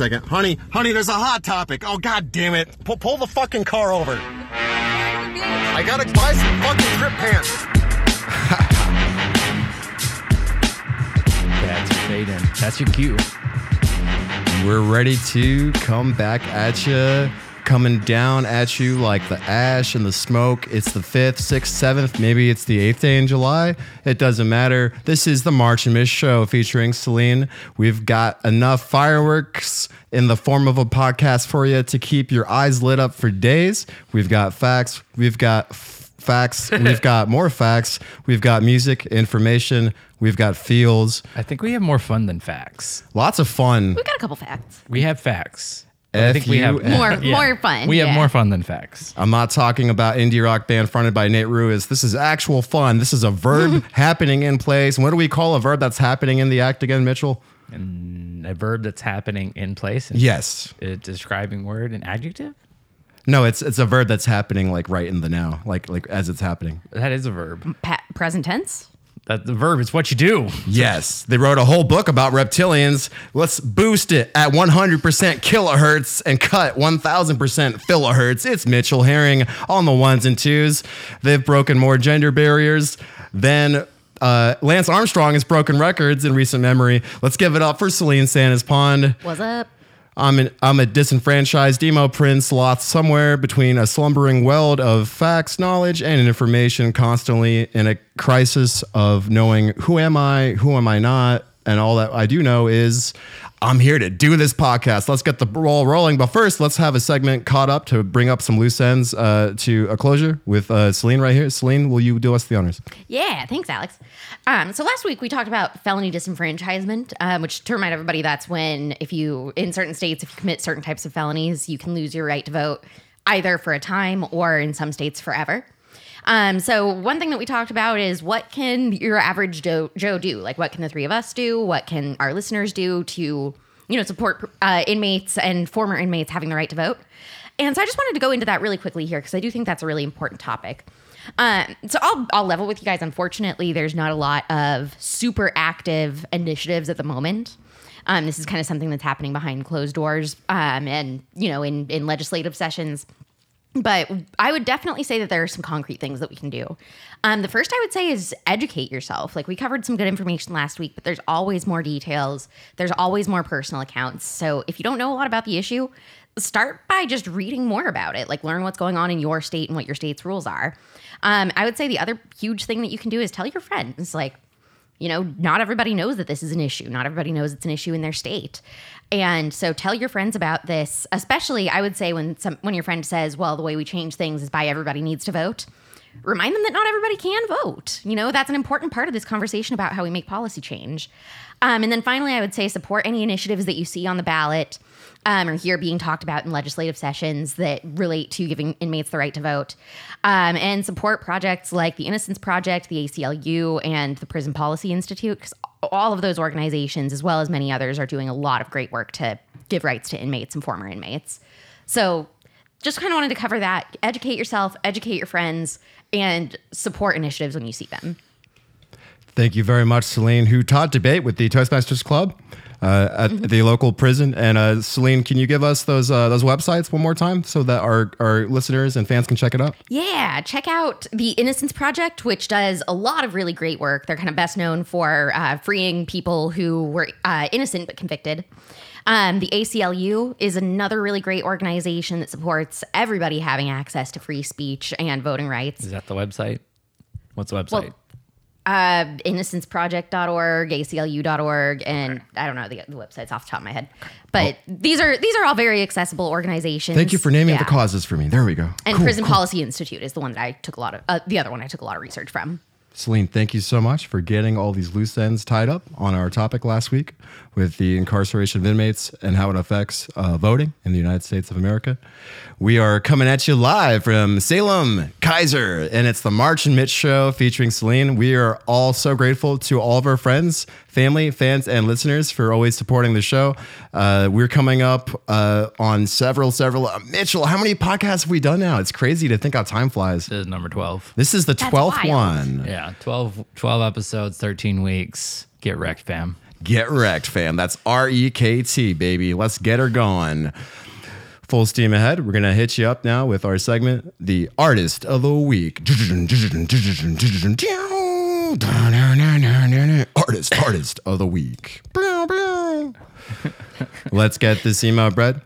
Second, honey, honey, there's a hot topic. Oh god damn it! Pull, pull the fucking car over. I gotta buy some fucking grip pants. That's your fade in. That's your cue. We're ready to come back at you, coming down at you like the ash and the smoke. It's the 5th, 6th, 7th, maybe it's the 8th day in July. It doesn't matter. This is the March and Mitch show featuring Celine. We've got enough fireworks in the form of a podcast for you to keep your eyes lit up for days. We've got facts, we've got f- facts, we've got more facts, we've got music, information, we've got feels. I think we have more fun than facts. Lots of fun. We've got a couple facts. We have facts. But I think we have F-U-F. More- more fun, We have yeah. more fun than facts. I'm not talking about indie rock band fronted by Nate Ruess. This is actual fun. This is a verb happening in place. What do we call a verb that's happening in the act again, Mitchell? And a verb that's happening in place. Yes. A describing word, an adjective. No, it's it's a verb that's happening like right in the now, like like as it's happening. That is a verb. Pa- present tense. That the verb is what you do. Yes, they wrote a whole book about reptilians. Let's boost it at 100% kilohertz and cut 1000% filohertz. It's Mitchell Herring on the ones and twos. They've broken more gender barriers than uh, Lance Armstrong has broken records in recent memory. Let's give it up for Celine Santa's Pond. What's up? I'm an, I'm a disenfranchised emo prince lost somewhere between a slumbering weld of facts, knowledge, and information, constantly in a crisis of knowing who am I, who am I not, and all that I do know is I'm here to do this podcast. Let's get the ball rolling. But first, let's have a segment caught up to bring up some loose ends uh, to a closure with uh, Celine right here. Celine, will you do us the honors? Yeah, thanks, Alex. Um, so last week we talked about felony disenfranchisement, um, which to remind everybody, that's when if you in certain states, if you commit certain types of felonies, you can lose your right to vote either for a time or in some states forever. Um, so one thing that we talked about is what can your average Joe, Joe do? Like, what can the three of us do? What can our listeners do to, you know, support uh, inmates and former inmates having the right to vote? And so I just wanted to go into that really quickly here because I do think that's a really important topic. Um, so I'll I'll level with you guys. Unfortunately, there's not a lot of super active initiatives at the moment. Um, this is kind of something that's happening behind closed doors, um, and you know, in in legislative sessions. But I would definitely say that there are some concrete things that we can do. Um, the first I would say is educate yourself. Like we covered some good information last week, but there's always more details. There's always more personal accounts. So if you don't know a lot about the issue, start by just reading more about it. Like learn what's going on in your state and what your state's rules are. Um, I would say the other huge thing that you can do is tell your friends. Like you know, not everybody knows that this is an issue. Not everybody knows it's an issue in their state. And so tell your friends about this, especially I would say when some when your friend says, "Well, the way we change things is by everybody needs to vote." Remind them that not everybody can vote. You know, that's an important part of this conversation about how we make policy change. Um, and then finally, I would say support any initiatives that you see on the ballot um, or hear being talked about in legislative sessions that relate to giving inmates the right to vote, um, and support projects like the Innocence Project, the ACLU, and the Prison Policy Institute, because all of those organizations, as well as many others, are doing a lot of great work to give rights to inmates and former inmates. So, just kind of wanted to cover that. Educate yourself, educate your friends, and support initiatives when you see them. Thank you very much, Celine, who taught debate with the Toastmasters Club at Mm-hmm. the local prison. And uh, Celine, can you give us those uh, those websites one more time so that our, our listeners and fans can check it out? Yeah, check out the Innocence Project, which does a lot of really great work. They're kind of best known for uh, freeing people who were uh, innocent but convicted. Um, the ACLU is another really great organization that supports everybody having access to free speech and voting rights. Is that the website? What's the website? Well, uh, innocenceproject.org, ACLU.org, and I don't know the, the websites off the top of my head. But these are these are all very accessible organizations. Thank you for naming Yeah. the causes for me. There we go. And Cool, Prison cool. Policy Institute is the one that I took a lot of. Uh, the other one I took a lot of research from. Celine, thank you so much for getting all these loose ends tied up on our topic last week with the incarceration of inmates and how it affects uh, voting in the United States of America. We are coming at you live from Salem, Keizer, and it's the March and Mitch show featuring Celine. We are all so grateful to all of our friends, family, fans, and listeners for always supporting the show. Uh, we're coming up uh, on several, several. Uh, Mitchell, how many podcasts have we done now? It's crazy to think how time flies. This is number 12. This is the That's 12th wild. one. Yeah, 12, 12 episodes, 13 weeks. Get wrecked, fam. Get wrecked, fam. That's R E K T, baby. Let's get her going. Full steam ahead. We're going to hit you up now with our segment, The Artist of the Week. Artist, artist of the week. Let's get this email, Brett.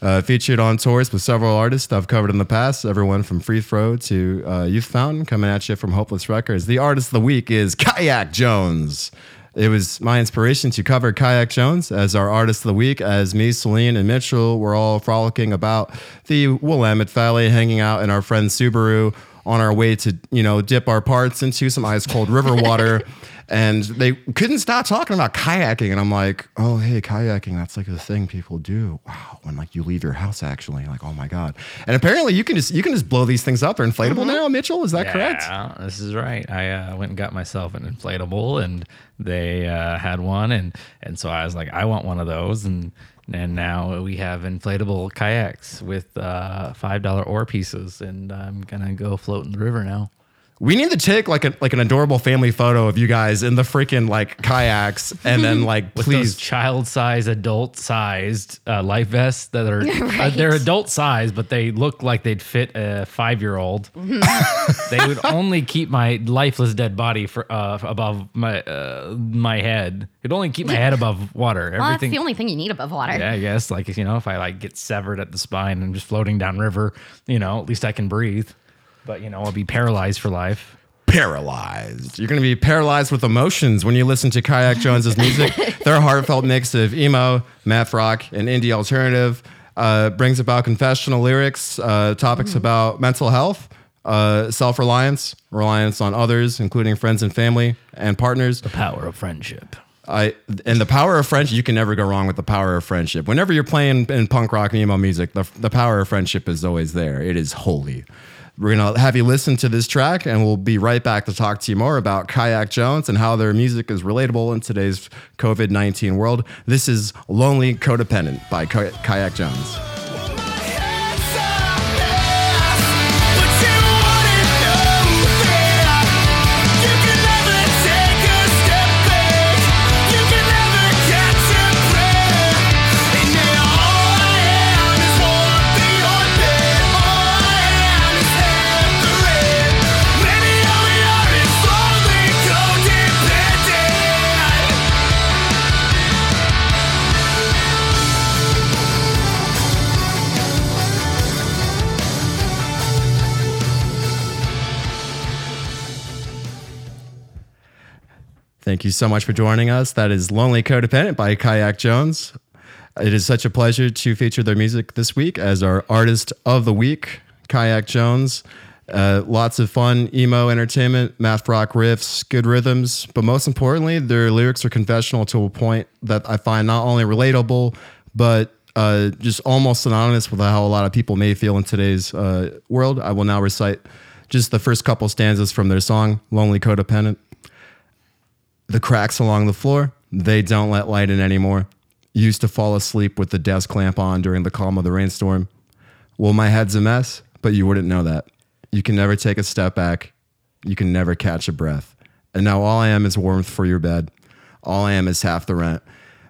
Uh, featured on tours with several artists I've covered in the past, everyone from Free Throw to uh, Youth Fountain, coming at you from Hopeless Records. The artist of the week is Kayak Jones. It was my inspiration to cover Kayak Jones as our artist of the week, as me, Celine, and Mitchell were all frolicking about the Willamette Valley, hanging out in our friend Subaru on our way to, you know, dip our parts into some ice cold river water. and they couldn't stop talking about kayaking. And I'm like, oh, hey, kayaking, that's like a thing people do. Wow. When like you leave your house, actually, like, oh my God. And apparently you can just, you can just blow these things up. They're inflatable now, Mitchell. Is that correct? Yeah, this is right. I uh, went and got myself an inflatable, and they uh, had one, and and so I was like, I want one of those, and and now we have inflatable kayaks with uh, five dollar oar pieces, and I'm gonna go float in the river now. We need to take like a like an adorable family photo of you guys in the freaking like kayaks, and then like With please child-sized, adult-sized uh, life vests that are uh, they're adult size, but they look like they'd fit a five-year-old. they would only keep my lifeless dead body for uh, above my uh, my head. It'd only keep my head above water. Well, that's Everything. the only thing you need above water. yeah, I guess like you know, if I like get severed at the spine and just floating down river, you know, at least I can breathe. But you know, I'll be paralyzed for life. paralyzed. You're going to be paralyzed with emotions when you listen to Kayak Jones's music. Their heartfelt mix of emo, math rock, and indie alternative uh, brings about confessional lyrics, uh, topics about mental health, uh, self reliance, reliance on others, including friends and family and partners. The power of friendship. I and the power of friendship. You can never go wrong with the power of friendship. Whenever you're playing in punk rock and emo music, the the power of friendship is always there. It is holy. We're gonna have you listen to this track, and we'll be right back to talk to you more about Kayak Jones and how their music is relatable in today's COVID nineteen world. This is "Lonely Codependent" by Kayak Jones. Thank you so much for joining us. That is Lonely Codependent by Kayak Jones. It is such a pleasure to feature their music this week as our artist of the week, Kayak Jones. Uh, lots of fun emo entertainment, math rock riffs, good rhythms, but most importantly, their lyrics are confessional to a point that I find not only relatable, but uh, just almost synonymous with how a lot of people may feel in today's uh, world. I will now recite just the first couple stanzas from their song, Lonely Codependent. The cracks along the floor, they don't let light in anymore. Used to fall asleep with the desk lamp on during the calm of the rainstorm. Well, my head's a mess, but you wouldn't know that. You can never take a step back. You can never catch a breath. And now all I am is warmth for your bed. All I am is half the rent.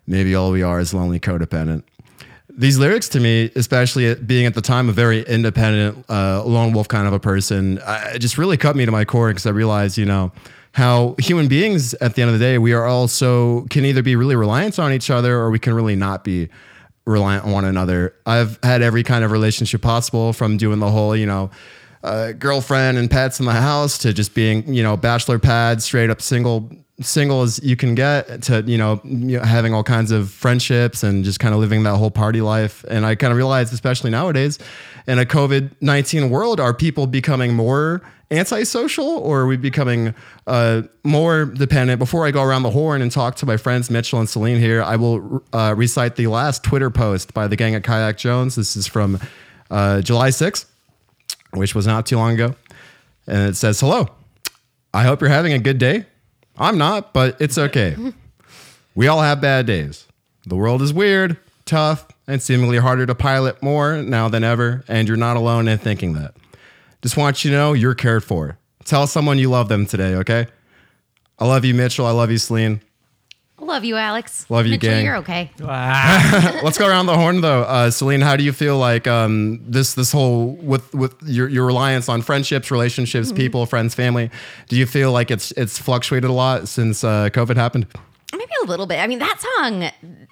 Maybe all we are is lonely codependent. These lyrics to me, especially being at the time a very independent, uh, lone wolf kind of a person, I, just really cut me to my core because I realized, you know, how human beings at the end of the day, we are also can either be really reliant on each other or we can really not be reliant on one another. I've had every kind of relationship possible from doing the whole, you know, uh, girlfriend and pets in the house to just being, you know, bachelor pad, straight up single, single as you can get to, you know, you know, having all kinds of friendships and just kind of living that whole party life. And I kind of realized, especially nowadays in a COVID 19 world, are people becoming more antisocial or are we becoming uh, more dependent? Before I go around the horn and talk to my friends Mitchell and Celine here, I will uh, recite the last Twitter post by the gang at Kayak Jones. This is from uh, July 6th, which was not too long ago. And it says, Hello, I hope you're having a good day. I'm not, but it's okay. we all have bad days. The world is weird, tough, and seemingly harder to pilot more now than ever, and you're not alone in thinking that. Just want you to know you're cared for. Tell someone you love them today, okay? I love you, Mitchell. I love you, Celine. Love you, Alex. Love you, Mitchell, gang. You're okay. Let's go around the horn though. Uh, Celine, how do you feel like um, this this whole with with your, your reliance on friendships, relationships, people, friends, family? Do you feel like it's it's fluctuated a lot since uh, COVID happened? Maybe a little bit. I mean, that song,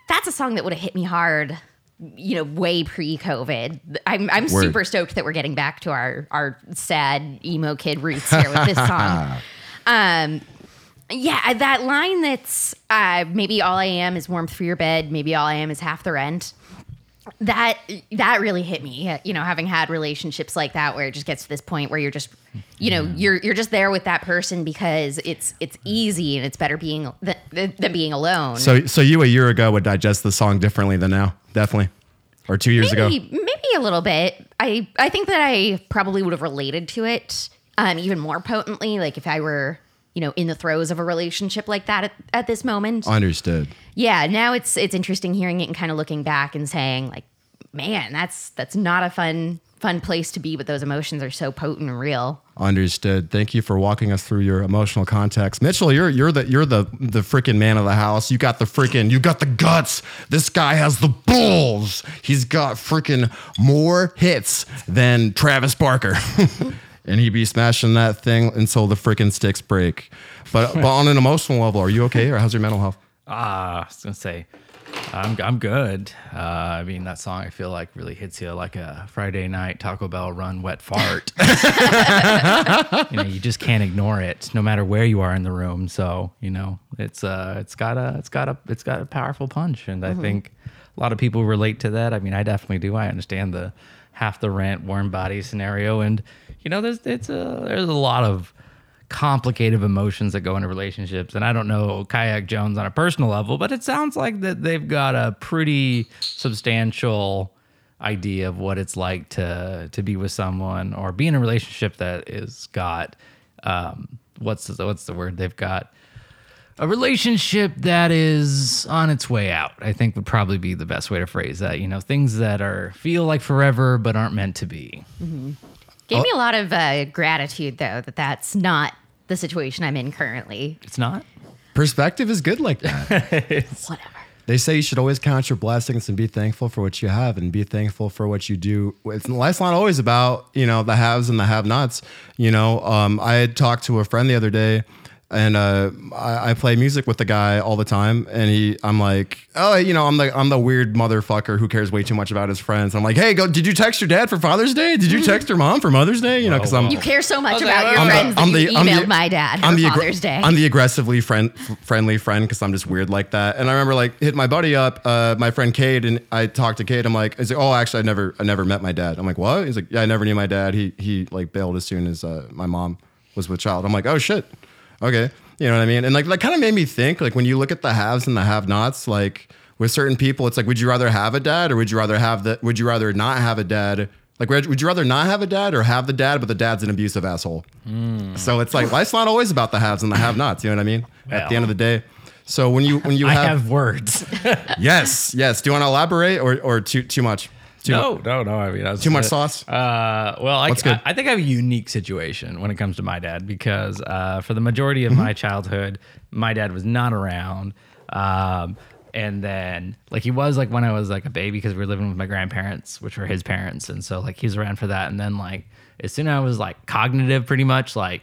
that's a song that would have hit me hard, you know, way pre-COVID. I'm I'm Word. super stoked that we're getting back to our our sad emo kid roots here with this song. Um yeah, that line that's uh, maybe all I am is warmth for your bed, maybe all I am is half the rent. That that really hit me. You know, having had relationships like that where it just gets to this point where you're just, you know, you're you're just there with that person because it's it's easy and it's better being than, than being alone. So so you a year ago would digest the song differently than now, definitely, or two years ago. maybe, maybe a little bit. I I think that I probably would have related to it um, even more potently, like if I were you know in the throes of a relationship like that at, at this moment. Understood. yeah, now it's it's interesting hearing it and kind of looking back and saying like, man, that's that's not a fun fun place to be, but those emotions are so potent and real. Understood. Thank you for walking us through your emotional context, Mitchell. You're you're the you're the the freaking man of the house. You got the freaking you got the guts. This guy has the balls. He's got freaking more hits than Travis Barker, and he'd be smashing that thing until the freaking sticks break. But but on an emotional level, are you okay, or how's your mental health? Ah, I was gonna say, I'm I'm good. Uh, I mean, that song I feel like really hits you like a Friday night Taco Bell run wet fart. you know, you just can't ignore it, no matter where you are in the room. So you know, it's uh, it's got a it's got a it's got a powerful punch, and I think a lot of people relate to that. I mean, I definitely do. I understand the half the rent, warm body scenario, and you know, there's it's a there's a lot of complicated emotions that go into relationships. And I don't know Kayak Jones on a personal level, but it sounds like that they've got a pretty substantial idea of what it's like to to be with someone or be in a relationship that is got um what's the, what's the word they've got a relationship that is on its way out i think would probably be the best way to phrase that you know things that are feel like forever but aren't meant to be Gave me a lot of uh, gratitude though that that's not the situation I'm in currently. it's not Perspective is good like that. Whatever. They say you should always count your blessings and be thankful for what you have and be thankful for what you do. It's, life's not always about, you know, the haves and the have nots. You know, um, I had talked to a friend the other day and uh, I, I play music with the guy all the time. And he, I'm like, oh, you know, I'm the, I'm the weird motherfucker who cares way too much about his friends. I'm like, hey, go, did you text your dad for Father's Day? Did you text your mom for Mother's Day? You know, because I'm, You care so much Okay, about your I'm the- friends that I'm you the- I'm the- emailed my dad for I'm the aggr- Father's Day. I'm the aggressively friend f- friendly friend because I'm just weird like that. And I remember like hit my buddy up, uh, my friend Cade, and I talked to Cade. I'm like, he's like, oh, actually, I never, I never met my dad. I'm like, what? He's like, yeah, I never knew my dad. He he like bailed as soon as uh, my mom was with child. I'm like, oh shit, okay, you know what I mean? And like that kind of made me think like when you look at the haves and the have-nots, like with certain people, it's like, would you rather have a dad or would you rather have the? Would you rather not have a dad? Like, would you rather not have a dad or have the dad, but the dad's an abusive asshole? Mm. So it's like life's not always about the haves and the have-nots. You know what I mean? At the end of the day. So when you when you i have, have words yes yes, do you want to elaborate or or too too much? Too no, mu- no, no. I mean, I was Too much sauce? Uh, well, I? I, I think I have a unique situation when it comes to my dad because uh, for the majority of Mm-hmm. my childhood, my dad was not around. Um, and then, like, he was like when I was like a baby because we were living with my grandparents, which were his parents, and so like he was around for that. And then like as soon as I was like cognitive, pretty much like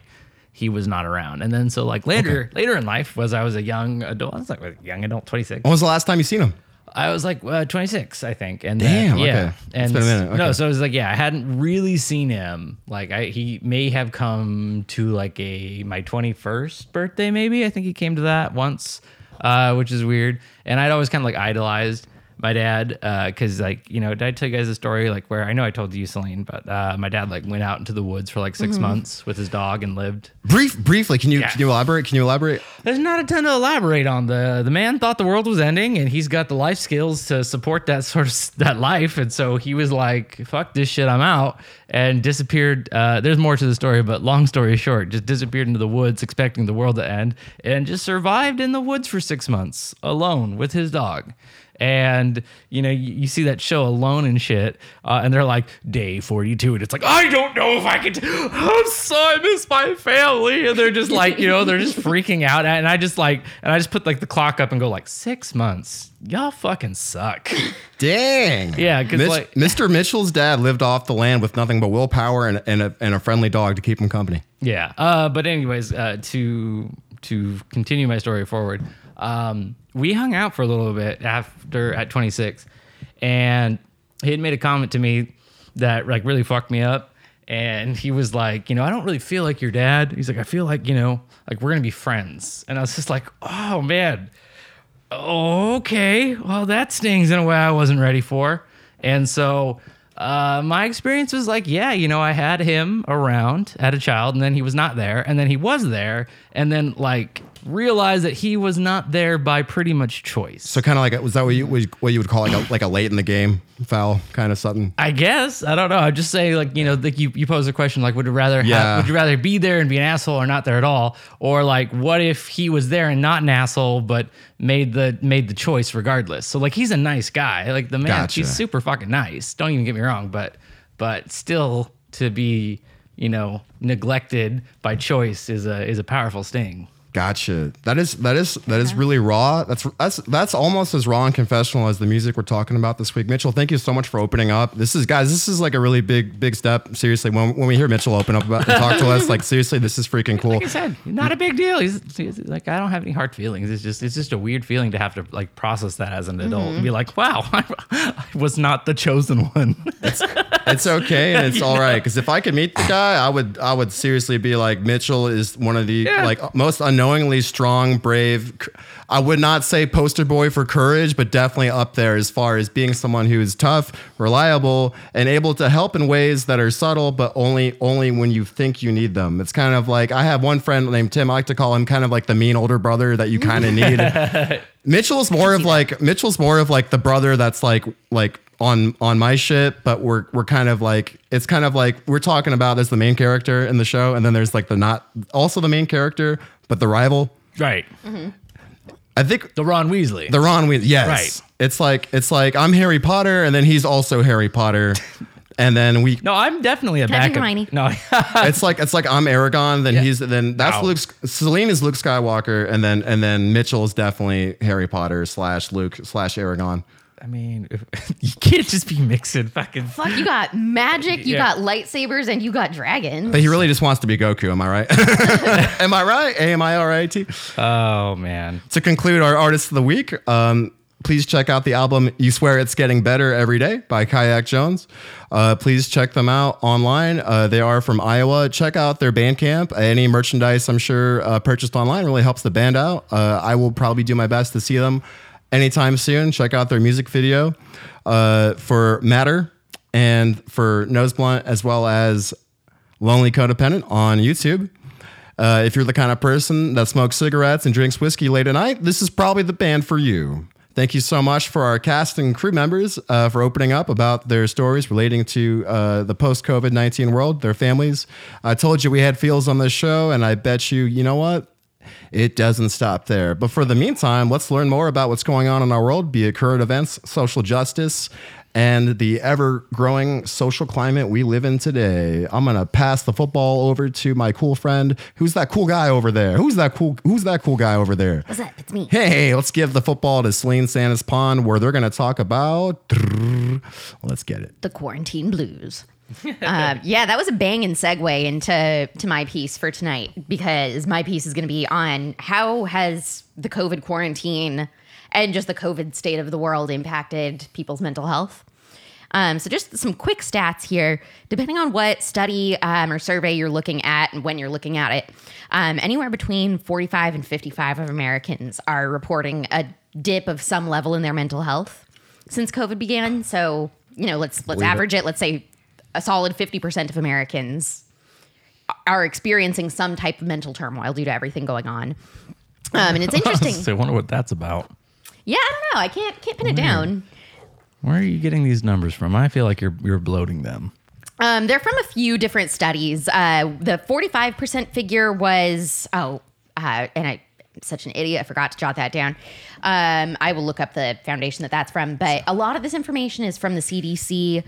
he was not around. And then so like later, later in life, was I was a young adult. I was like a young adult, twenty six. When was the last time you seen him? I was like uh, 26, I think. And Damn, then, yeah. okay. It's And been a minute, no, so it was like, yeah, I hadn't really seen him. Like I, he may have come to like a, my 21st birthday, maybe. I think he came to that once, uh, which is weird. And I'd always kind of like idolized my dad. Uh, cause like, you know, did I tell you guys a story like where I know I told you, Celine, but, uh, my dad like went out into the woods for like 6 months with his dog and lived Brief, briefly, can you Yeah. can you elaborate? Can you elaborate? there's not a ton to elaborate on. The the man thought the world was ending, and he's got the life skills to support that sort of that life. And so he was like, "Fuck this shit, I'm out," and disappeared. Uh, there's more to the story, but long story short, just disappeared into the woods, expecting the world to end, and just survived in the woods for six months alone with his dog. And you know you, you see that show alone and shit uh, and they're like day 42 and it's like i don't know if i can t- i'm so i miss my family and they're just like you know they're just freaking out and i just like and i just put like the clock up and go like six months y'all fucking suck Dang. Yeah, 'cause, Mitch- like- Mr. Mitchell's dad lived off the land with nothing but willpower and, and, a, and a friendly dog to keep him company. Yeah. Uh, but anyways, uh, to to continue my story forward, um, we hung out for a little bit after at 26, and he had made a comment to me that like really fucked me up. And he was like, you know, I don't really feel like your dad. He's like, I feel like you know, like we're gonna be friends. And I was just like, oh man, okay, well, that stings in a way I wasn't ready for. And so uh, my experience was like, yeah, you know, I had him around at a child, and then he was not there, and then he was there, and then like realized that he was not there by pretty much choice. So kind of like, a, was that what you, what you would call like a, like a late in the game foul kind of something? I guess I don't know. I just say like you know, like you you pose a question like, would you rather have, would you rather be there and be an asshole or not there at all, or like what if he was there and not an asshole but made the made the choice regardless? So like he's a nice guy, like the man, Gotcha. he's super fucking nice. Don't even get me wrong, but but still to be you know neglected by choice is a is a powerful sting. Gotcha. That is that is that is really raw. That's that's that's almost as raw and confessional as the music we're talking about this week. Mitchell, thank you so much for opening up. This is guys, this is like a really big big step. Seriously, when when we hear Mitchell open up about and talk to us, like seriously, this is freaking cool. Like I said, not a big deal. He's, he's like, I don't have any hard feelings. It's just, it's just a weird feeling to have to like process that as an adult and mm-hmm. be like, wow, I, was not the chosen one. It's okay and it's all right because if I could meet the guy, I would I would seriously be like Mitchell is one of the Yeah. like most unknowingly strong, brave. I would not say poster boy for courage, but definitely up there as far as being someone who is tough, reliable, and able to help in ways that are subtle, but only only when you think you need them. It's kind of like I have one friend named Tim. I like to call him kind of like the mean older brother that you kind of need. Mitchell's more of like Mitchell's more of like the brother that's like like on on my shit, but we're we're kind of like it's kind of like we're talking about as the main character in the show, and then there's like the not also the main character, but the rival. right. Mm-hmm. I think The Ron Weasley. the Ron Weasley. Yes, Right. It's like it's like I'm Harry Potter, and then he's also Harry Potter, and then we. no, I'm definitely a Can I take backup. Hermione? No, It's like it's like I'm Aragorn, then he's then that's Ow. Luke. Celine is Luke Skywalker, and then and then Mitchell is definitely Harry Potter slash Luke slash Aragorn. I mean, if, you can't just be mixing fucking. Fuck, you got magic, you Yeah. got lightsabers, and you got dragons. But he really just wants to be Goku. Am I right? am I right? A M I R I T. Oh man, To conclude our artist of the week, um, please check out the album "You Swear It's Getting Better Every Day" by Kayak Jones. Uh, please check them out online. Uh, they are from Iowa. Check out their Bandcamp. Any merchandise I'm sure uh, purchased online really helps the band out. Uh, I will probably do my best to see them anytime soon. Check out their music video uh, for Matter and for Nose Blunt, as well as Lonely Codependent on YouTube. Uh, if you're the kind of person that smokes cigarettes and drinks whiskey late at night, this is probably the band for you. Thank you so much for our cast and crew members uh, for opening up about their stories relating to uh, the post COVID 19 world, their families. I told you we had feels on this show, and I bet you, you know what? It doesn't stop there. But for the meantime, let's learn more about what's going on in our world, be it current events, social justice, and the ever growing social climate we live in today. I'm gonna pass the football over to my cool friend. Who's that cool guy over there? Who's that cool who's that cool guy over there? What's up? It's me. Hey, let's give the football to Celine Santa's Pond, where they're gonna talk about let's get it. the quarantine blues. uh, yeah, that was a banging segue into to my piece for tonight because my piece is going to be on how has the COVID quarantine and just the COVID state of the world impacted people's mental health. Um, so just some quick stats here. Depending on what study um, or survey you're looking at and when you're looking at it, um, anywhere between 45 and 55 of Americans are reporting a dip of some level in their mental health since COVID began. So you know, let's let's Believe it. average it. Let's say a solid 50% of Americans are experiencing some type of mental turmoil due to everything going on. Um, and it's interesting. so I wonder what that's about. yeah, I don't know. I can't can't pin it down. Where are you getting these numbers from? I feel like you're you're bloating them. Um, they're from a few different studies. Uh, the 45% figure was, oh, uh, and I'm such an idiot. I forgot to jot that down. Um, I will look up the foundation that that's from. But a lot of this information is from the CDC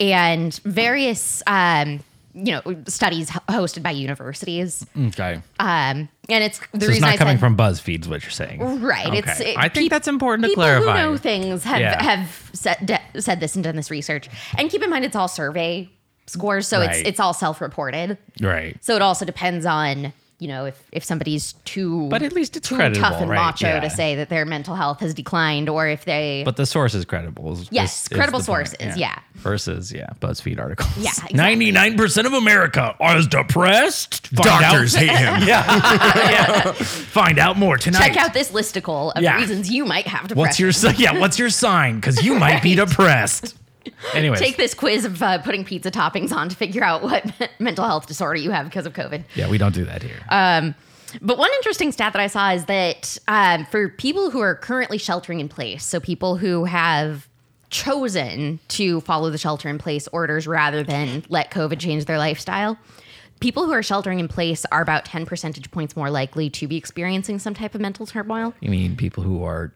and various, um, you know, studies hosted by universities. Okay. Um, and it's the so it's reason not I coming said, from BuzzFeed, is what you're saying. Right. It's Okay. it- I think peop- that's important to people clarify. who know things have Yeah. have said, de- said this and done this research. And keep in mind, it's all survey scores, so Right. it's it's all self reported. Right. So it also depends on you know if if somebody's too But at least it's too credible, tough and right? macho Yeah. to say that their mental health has declined, or if they But the source is credible. is- Yes, is- is credible the point, sources, yeah. Versus, yeah, BuzzFeed articles. Yeah, 99% of America is depressed. Find Doctors out, hate him. yeah. Find out more tonight. check out this listicle of Yeah. reasons you might have depression. What's your si- yeah? What's your sign? Because you might be depressed. Anyways, Take this quiz of uh, putting pizza toppings on to figure out what mental health disorder you have because of COVID. yeah, we don't do that here. Uh, But one interesting stat that I saw is that um, for people who are currently sheltering in place, so people who have chosen to follow the shelter in place orders rather than let COVID change their lifestyle, people who are sheltering in place are about 10 percentage points more likely to be experiencing some type of mental turmoil. you mean people who are,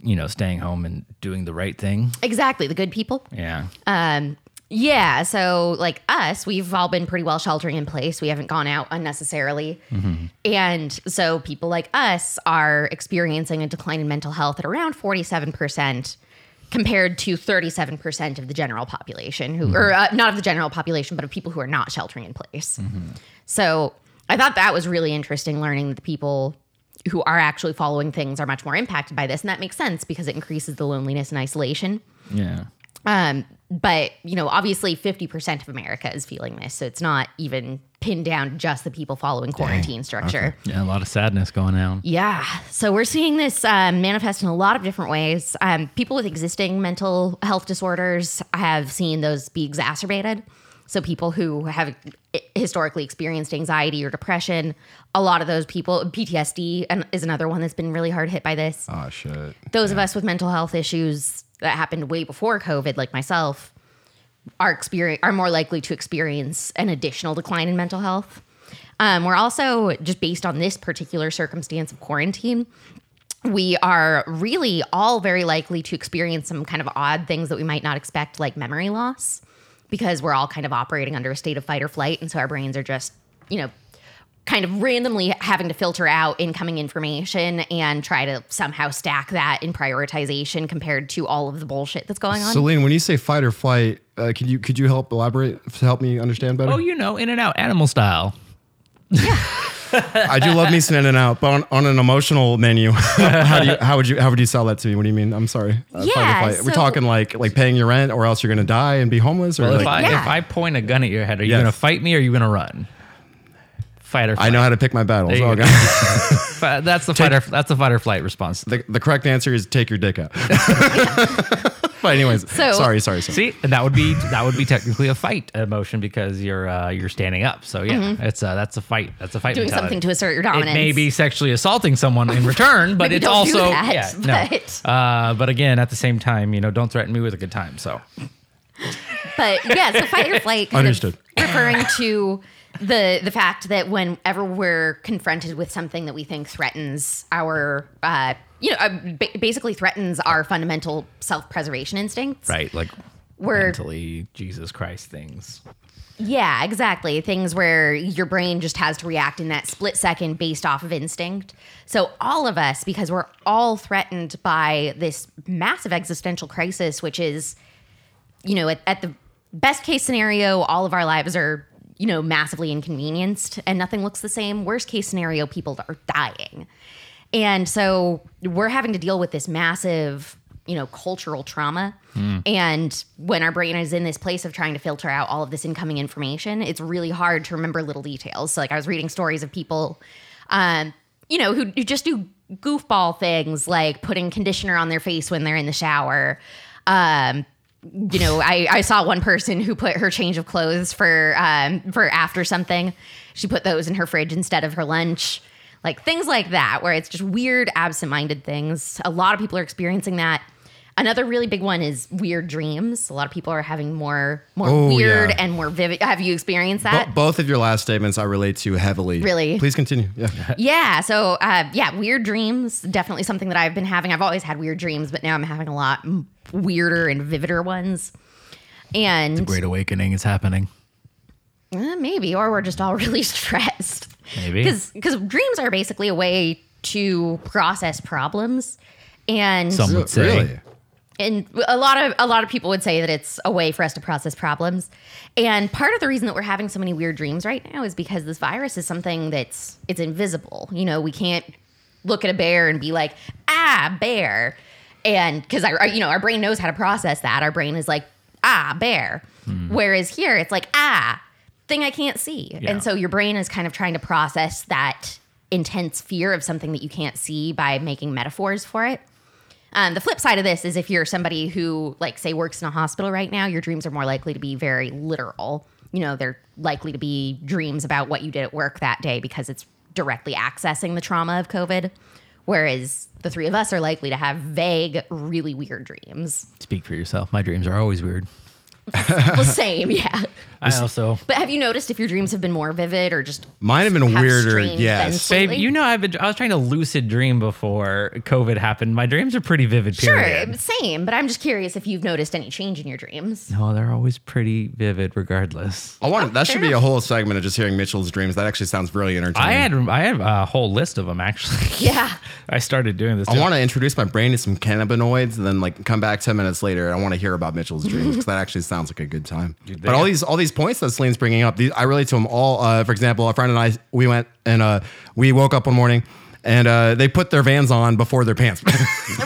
you know, staying home and doing the right thing? Exactly, the good people. Yeah. Um, yeah, so like us, we've all been pretty well sheltering in place. We haven't gone out unnecessarily. And so people like us are experiencing a decline in mental health at around 47% compared to 37% of the general population who or uh, not of the general population but of people who are not sheltering in place. So, I thought that was really interesting learning that the people who are actually following things are much more impacted by this and that makes sense because it increases the loneliness and isolation. Yeah. Um, but you know, obviously, fifty percent of America is feeling this, so it's not even pinned down just the people following quarantine structure. Yeah. A lot of sadness going on. Yeah, so we're seeing this um, manifest in a lot of different ways. Um, people with existing mental health disorders have seen those be exacerbated. So people who have historically experienced anxiety or depression, a lot of those people, PTSD and is another one that's been really hard hit by this Oh shit. those of us with mental health issues that happened way before COVID, like myself, are experience are more likely to experience an additional decline in mental health. Um, we're also just based on this particular circumstance of quarantine. We are really all very likely to experience some kind of odd things that we might not expect, like memory loss, because we're all kind of operating under a state of fight or flight. And so our brains are just, you know, kind of randomly having to filter out incoming information and try to somehow stack that in prioritization compared to all of the bullshit that's going on. Celine, when you say fight or flight, uh, could you could you help elaborate to help me understand better? Oh, you know, in and out, animal style. I do love me some in and out, but on, on an emotional menu, how do you how would you how would you sell that to me? What do you mean? I'm sorry. Uh, fight or Yeah. We're talking like like paying your rent, or else you're gonna die and be homeless, or Well, if I Yeah. if I point a gun at your head, are you Yes. gonna fight me or are you gonna run? Fight or flight. I know how to pick my battles. There Oh. God. That's the fight or that's the fight or flight response. the, the correct answer is take your dick out. but anyways, So- sorry, sorry, sorry. See, and that would be that would be technically a fight emotion because you're uh, you're standing up. So yeah, it's uh, that's a fight. That's a fight. Mm-hmm. Doing mentality. something to assert your It dominance. may be sexually assaulting someone in return, but it's also that, yeah no. but- Uh, but again, at the same time, you know, don't threaten me with a good time. So But yeah, so fight or flight kind Understood. of referring to the the fact that whenever we're confronted with something that we think threatens our uh, you know uh, ba- basically threatens our fundamental self-preservation instincts. right, like We're- mentally Jesus Christ things. Yeah, exactly. Things where your brain just has to react in that split second based off of instinct. So, all of us, because we're all threatened by this massive existential crisis, which is, you know, at, at the best case scenario, all of our lives are, you know, massively inconvenienced and nothing looks the same. Worst case scenario, people are dying. And so we're having to deal with this massive, you know, cultural trauma. And when our brain is in this place of trying to filter out all of this incoming information, it's really hard to remember little details. So, like, I was reading stories of people, um, you know, who, who just do goofball things like putting conditioner on their face when they're in the shower. Um, you know, I, I saw one person who put her change of clothes for um, for after something. She put those in her fridge instead of her lunch. Like things like that, where it's just weird, absent-minded things. A lot of people are experiencing that. Another really big one is weird dreams. A lot of people are having more more Oh, weird yeah. and more vivid. Have you experienced Bo- that? both of your last statements I relate to heavily. Really? Please continue. Yeah. Yeah. So, uh, yeah, weird dreams definitely something that I've been having. I've always had weird dreams, but now I'm having a lot weirder and vivider ones. And Great awakening is happening. uh, maybe, or we're just all really stressed. Maybe. because dreams are basically a way to process problems, and Some would say. Really? and a lot of a lot of people would say that it's a way for us to process problems. And part of the reason that we're having so many weird dreams right now is because this virus is something that's it's invisible. You know we can't look at a bear and be like ah bear. And because I, you know our brain knows how to process that. Our brain is like ah bear. Whereas here it's like ah thing i can't see Yeah. and so your brain is kind of trying to process that intense fear of something that you can't see by making metaphors for it um, the flip side of this is if you're somebody who, like, say, works in a hospital right now, your dreams are more likely to be very literal. You know, they're likely to be dreams about what you did at work that day because it's directly accessing the trauma of COVID. Whereas the three of us are likely to have vague, really weird dreams. Speak for yourself. My dreams are always weird. well, same, yeah. I also, But have you noticed if your dreams have been more vivid or just Mine have been have weirder. strange Yes. events babe, lately? you know, I've been, I was trying to lucid dream before COVID happened. My dreams are pretty vivid. Period. Sure, same. But I'm just curious if you've noticed any change in your dreams. No, they're always pretty vivid, regardless. I want that should fair be a whole segment of just hearing Mitchell's dreams. That actually sounds really entertaining. I had I had a whole list of them actually. Yeah. I started doing this. I want to introduce my brain to some cannabinoids and then like come back 10 minutes later. I want to hear about Mitchell's dreams because that actually sounds like a good time. But all these all these points that Celine's bringing up, these I relate to them all. Uh, for example, a friend and I, we went and uh, we woke up one morning and uh, they put their vans on before their pants.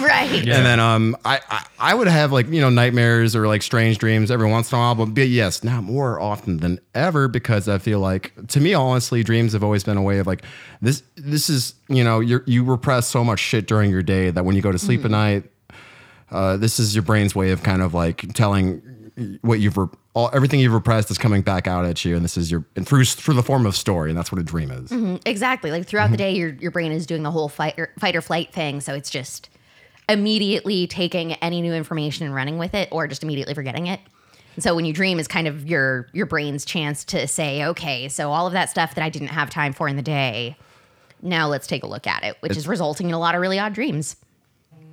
Right. And then um, I, I I would have like you know nightmares or like strange dreams every once in a while, but, but yes, now more often than ever because I feel like to me honestly, dreams have always been a way of like this. This is you know you you repress so much shit during your day that when you go to sleep at night, uh, this is your brain's way of kind of like telling what you've re- all everything you've repressed is coming back out at you, and this is your and through through the form of story, and that's what a dream is. Mm-hmm, exactly. Like throughout the mm-hmm. day, your your brain is doing the whole fight or, fight or flight thing. So it's just immediately taking any new information and running with it, or just immediately forgetting it. And so when you dream, is kind of your your brain's chance to say, okay, so all of that stuff that I didn't have time for in the day, now let's take a look at it, which is resulting in a lot of really odd dreams.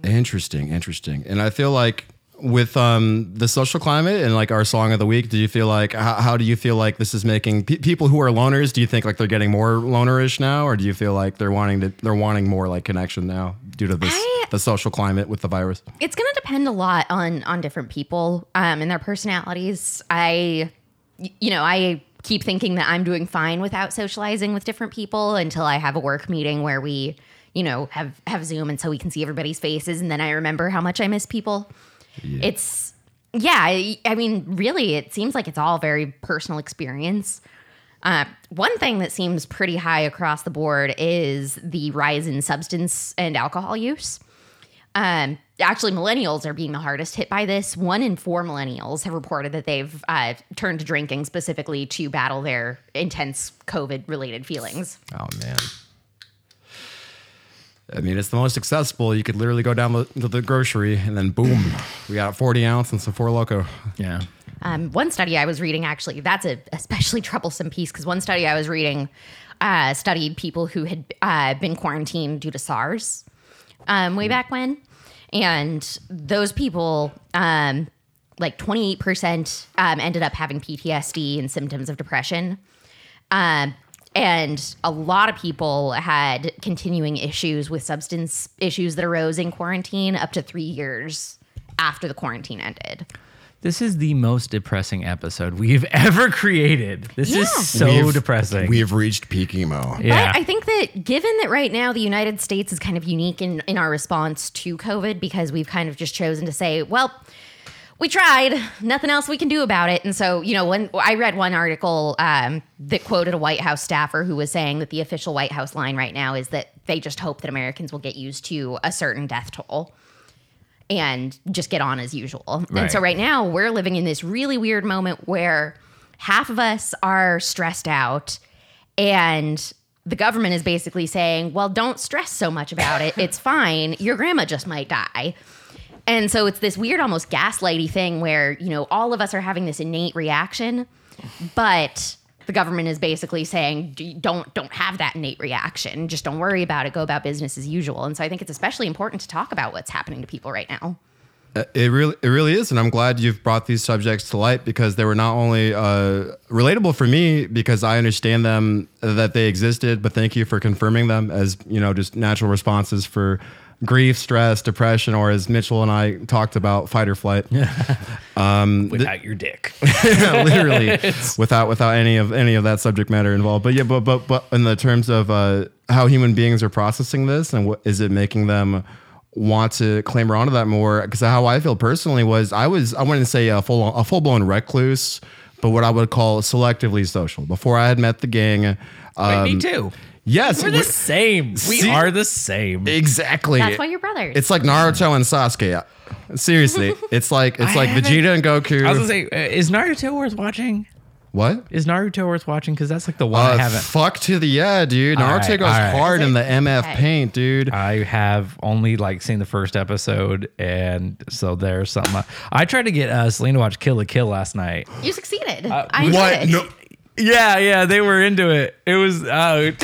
Interesting, interesting. And I feel like with um, the social climate and like our song of the week, do you feel like how, how do you feel like this is making pe- people who are loners? Do you think like they're getting more lonerish now, or do you feel like they're wanting to they're wanting more like connection now due to this I- the social climate with the virus? it's going to depend a lot on on different people um, and their personalities. I, you know, I keep thinking that I'm doing fine without socializing with different people until I have a work meeting where we, you know, have have Zoom and so we can see everybody's faces, and then I remember how much I miss people. It's yeah, I, I mean, really, it seems like it's all very personal experience. Uh, one thing that seems pretty high across the board is the rise in substance and alcohol use. Um, actually, millennials are being the hardest hit by this. One in four millennials have reported that they've uh, turned to drinking specifically to battle their intense COVID related feelings. Oh man. I mean, it's the most accessible. You could literally go down to the grocery and then boom, we got 40 ounce and some Four Loco. yeah. Um, one study I was reading, actually, that's a especially troublesome piece because one study I was reading uh, studied people who had uh, been quarantined due to SARS um, way back when. And those people, um, like 28%, um, ended up having PTSD and symptoms of depression. Um, and a lot of people had continuing issues with substance issues that arose in quarantine up to three years after the quarantine ended. This is the most depressing episode we've ever created. This is so We've- depressing. We've reached peak emo. yeah. But I think that given that right now the United States is kind of unique in, in our response to COVID because we've kind of just chosen to say, well, we tried, nothing else we can do about it. And so, you know, when I read one article um, that quoted a White House staffer who was saying that the official White House line right now is that they just hope that Americans will get used to a certain death toll and just get on as usual. And so Right. right now we're living in this really weird moment where half of us are stressed out and the government is basically saying, "Well, don't stress so much about it. It's fine. Your grandma just might die." And so it's this weird, almost gaslighty thing where, you know, all of us are having this innate reaction, but the government is basically saying don't don't have that innate reaction. Just don't worry about it. Go about business as usual. And so i think it's especially important to talk about what's happening to people right now. It really, it really is, and I'm glad you've brought these subjects to light because they were not only uh, relatable for me because I understand them uh, that they existed, but thank you for confirming them as you know just natural responses for grief, stress, depression, or as Mitchell and I talked about, fight or flight. Without your dick. literally without without any of any of that subject matter involved. But yeah, but but but in the terms of uh, how human beings are processing this and what is it making them want to clamber onto that more? Because how I feel personally was I was I wouldn't say a full a full blown recluse, but what I would call selectively social. Before I had met the gang. Wait, Um, me too. Yes, We're the same. We See- are the same. exactly. that's why you're brothers It's like Naruto and Sasuke. Seriously, it's like it's I like Vegeta and Goku. I was gonna say, uh, is Naruto worth watching? what? Is Naruto worth watching? Because that's like the one Uh, I haven't. fuck to the yeah, dude. Naruto right, goes all right. hard in the MF Okay. paint, dude. I have only like seen the first episode, and so there's something. I tried to get uh, Selena to watch Kill La Kill last night. you succeeded Uh, i enjoyed what? it No, Yeah, yeah, they were into it. It was uh,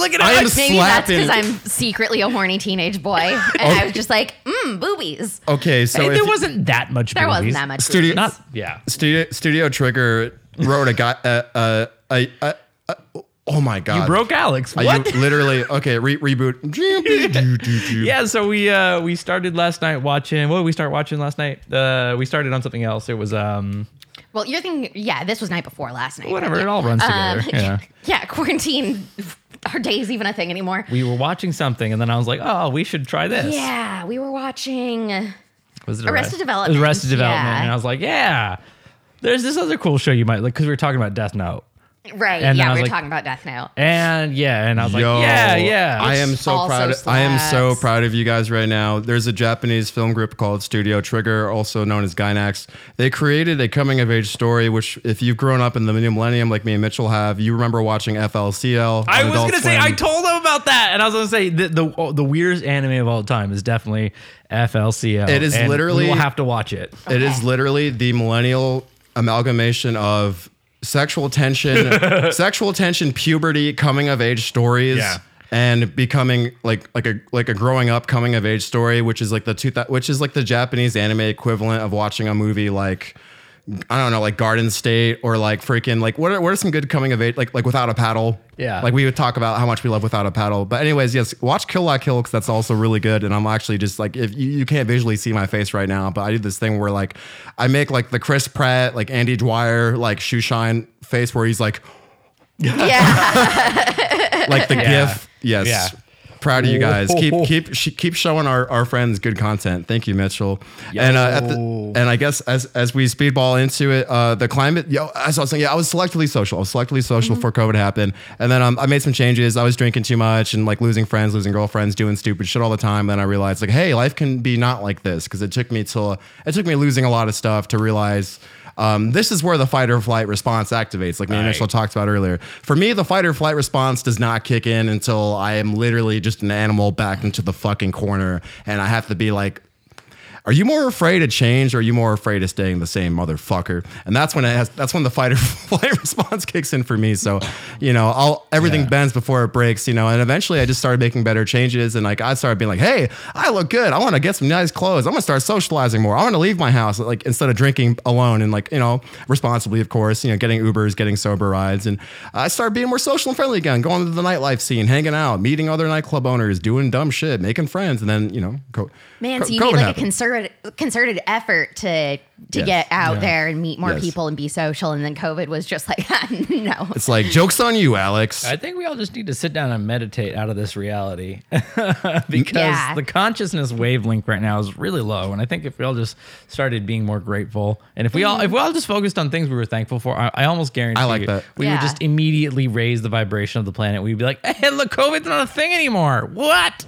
look at I am us. maybe that's slapping. because i'm secretly a horny teenage boy and i was just like mm boobies okay, so there wasn't that much. there wasn't movies. that much Studio- boobies. Not yeah. Studio Studio Trigger wrote a guy. Uh, uh, uh, uh, uh, oh my god, You broke Alex. Are What? you literally okay? Re- reboot. yeah, so we uh we started last night watching. What did we start watching last night? Uh, we started on something else. It was um well you're thinking yeah this was night before last night whatever. It all runs together. Um, yeah. yeah quarantine our days even a thing anymore We were watching something, and then I was like, "Oh, we should try this." yeah we were watching Was it Arrested Arrest- Development, It was Arrested Development, yeah. and I was like, "Yeah." There's this other cool show you might like because we were talking about Death Note, right And yeah we were like- talking about death note and yeah, and I was Yo, like, "Yeah, yeah." I am so proud. Of, I am so proud of you guys right now. There's a Japanese film group called Studio Trigger, also known as Gainax. They created a coming of age story, which, if you've grown up in the new millennium like me and Mitchell have, you remember watching FLCL. I was Adult gonna say I told them about that, and I was gonna say the the, oh, the weirdest anime of all time is definitely FLCL. It is and literally- we will have to watch it. It is literally the millennial amalgamation of sexual tension, sexual tension, puberty, coming of age stories. Yeah. And becoming like like a like a growing up coming of age story, which is like the two which is like the Japanese anime equivalent of watching a movie like I don't know, like Garden State or like freaking like what are, what are some good coming of age like like Without a Paddle? Yeah. like we would talk about how much we love Without a Paddle. But anyways, yes, watch Kill La Kill because that's also really good. And I'm actually just like if you, you can't visually see my face right now, but I do this thing where like I make like the Chris Pratt like Andy Dwyer like shoe shine face where he's like yeah like the Yeah. gif. Yes. Yeah. Proud of you guys. Keep keep sh- keep showing our, our friends good content. Thank you, Mitchell. And uh, at the, and I guess as as we speedball into it, uh, the climate. Yo, as I was saying, yeah, I was selectively social. I was selectively social before COVID happened, and then um, I made some changes. I was drinking too much and like losing friends, losing girlfriends, doing stupid shit all the time. Then I realized like, hey, life can be not like this because it took me till it took me losing a lot of stuff to realize. Um, this is where the fight or flight response activates, like me and Right. Mitchell talked about earlier. For me, the fight or flight response does not kick in until I am literally just an animal back into the fucking corner, and I have to be like, "Are you more afraid of change, or are you more afraid of staying the same, motherfucker?" And that's when it has. That's when the fight or flight response kicks in for me. So, you know, I'll everything Yeah. bends before it breaks. You know, and eventually I just started making better changes, and like I started being like, "Hey, I look good. I want to get some nice clothes. I'm gonna start socializing more. I want to leave my house like instead of drinking alone and like you know responsibly, of course. You know, getting Ubers, getting sober rides, and I started being more social and friendly again, going to the nightlife scene, hanging out, meeting other nightclub owners, doing dumb shit, making friends, and then you know, co- Man, co- so you COVID need like happened. a concerted concerted effort to to Yes. get out Yeah. there and meet more Yes. people and be social, and then COVID was just like, no. It's like jokes on you, Alex. I think we all just need to sit down and meditate out of this reality because Yeah. the consciousness wavelength right now is really low. And I think if we all just started being more grateful, and if we all mm. if we all just focused on things we were thankful for, I, I almost guarantee I like you, that. we Yeah. would just immediately raise the vibration of the planet. We'd be like, "Hey, look, COVID's not a thing anymore." What?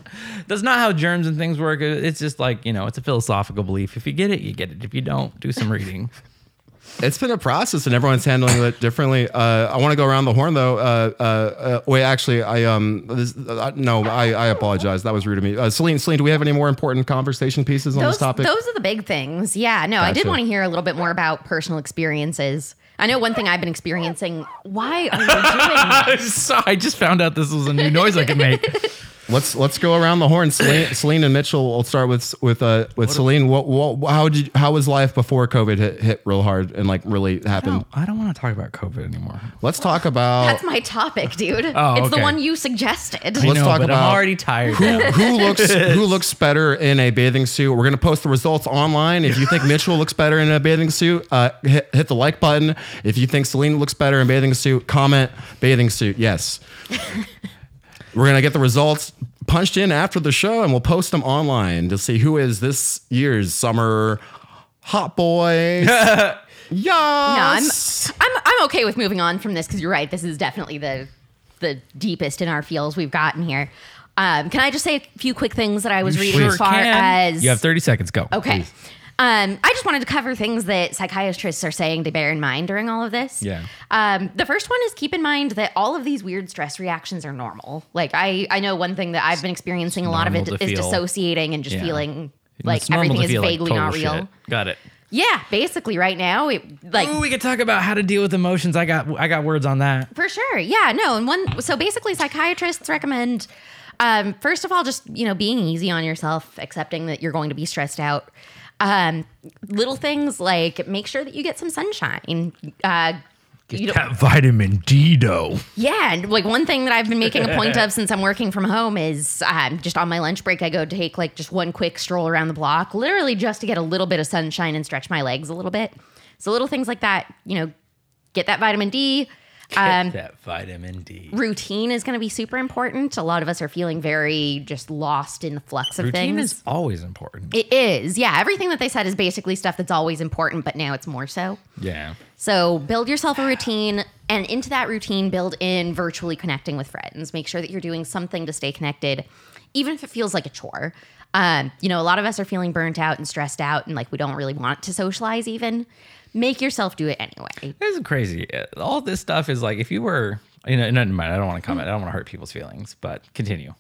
That's not how germs and things work. It's just like you know, it's a philosophical belief. If you get it, you get it. If you don't, do some reading. it's been a process and everyone's handling it differently. Uh, I want to go around the horn though. Uh, uh, uh, wait, actually, I um, this, uh, no, I, I apologize. That was rude of me. Uh, Celine, Celine, do we have any more important conversation pieces on those, this topic? those are the big things. Yeah, no, I did want to hear a little bit more about personal experiences. I know one thing I've been experiencing. Why are you doing that? I just found out this was a new noise I could make. let's let's go around the horn. Celine, Celine and Mitchell. We'll start with with uh with Celine. What, what how did you, how was life before COVID hit, hit real hard and like really happened? I don't want to talk about COVID anymore. Let's talk about That's my topic, dude. Oh, it's the one you suggested. I Let's know, talk but about I'm already tired. who, who looks who looks better in a bathing suit. We're gonna post the results online. If you think Mitchell looks better in a bathing suit, uh, hit, hit the like button. If you think Celine looks better in bathing suit, comment bathing suit. Yes. We're gonna get the results punched in after the show, and we'll post them online to see who is this year's summer hot boy. yes. No, I'm I'm I'm okay with moving on from this because you're right. This is definitely the the deepest in our fields we've gotten here. Um, can I just say a few quick things that I was reading as far as you have 30 seconds. Go. Okay. Um, I just wanted to cover things that psychiatrists are saying to bear in mind during all of this. Yeah. Um, the first one is keep in mind that all of these weird stress reactions are normal. Like I, I know one thing that I've been experiencing a lot of it is feel- dissociating and just Yeah. feeling like everything is feel like vaguely not real. shit. Got it. Yeah, basically right now it like Ooh, we could talk about how to deal with emotions. I got I got words on that. For sure. Yeah, no. And one, so basically, psychiatrists recommend, um, first of all, just, you know, being easy on yourself, accepting that you're going to be stressed out. Um, little things like make sure that you get some sunshine. Uh, you know, That vitamin D though. yeah, and like one thing that I've been making a point of since I'm working from home is um, just on my lunch break, I go take like just one quick stroll around the block, literally just to get a little bit of sunshine and stretch my legs a little bit. So little things like that, you know, get that vitamin D. Um, that vitamin D. routine is going to be super important. A lot of us are feeling very just lost in the flux of Routine things. Routine is always important. it is. Yeah. Everything that they said is basically stuff that's always important, but now it's more so. yeah. So build yourself a routine and into that routine, build in virtually connecting with friends. Make sure that you're doing something to stay connected, even if it feels like a chore. Um, you know, a lot of us are feeling burnt out and stressed out and like we don't really want to socialize even. Make yourself do it anyway. This is crazy. All this stuff is like if you were you know, never mind. I don't want to comment. I don't want to hurt people's feelings, but continue.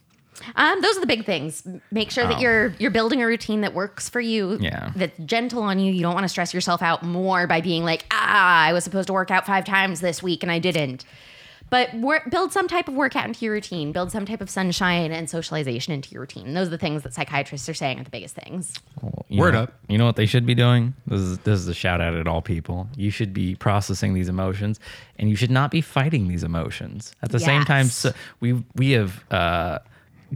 Um, those are the big things. Make sure that Oh. you're you're building a routine that works for you. Yeah. That's gentle on you. You don't want to stress yourself out more by being like, ah, I was supposed to work out five times this week and I didn't. But work, build some type of workout into your routine. Build some type of sunshine and socialization into your routine. Those are the things that psychiatrists are saying are the biggest things. You Word know- up. You know what they should be doing? This is this is a shout out at all people. You should be processing these emotions, and you should not be fighting these emotions. At the same time, so we we have uh,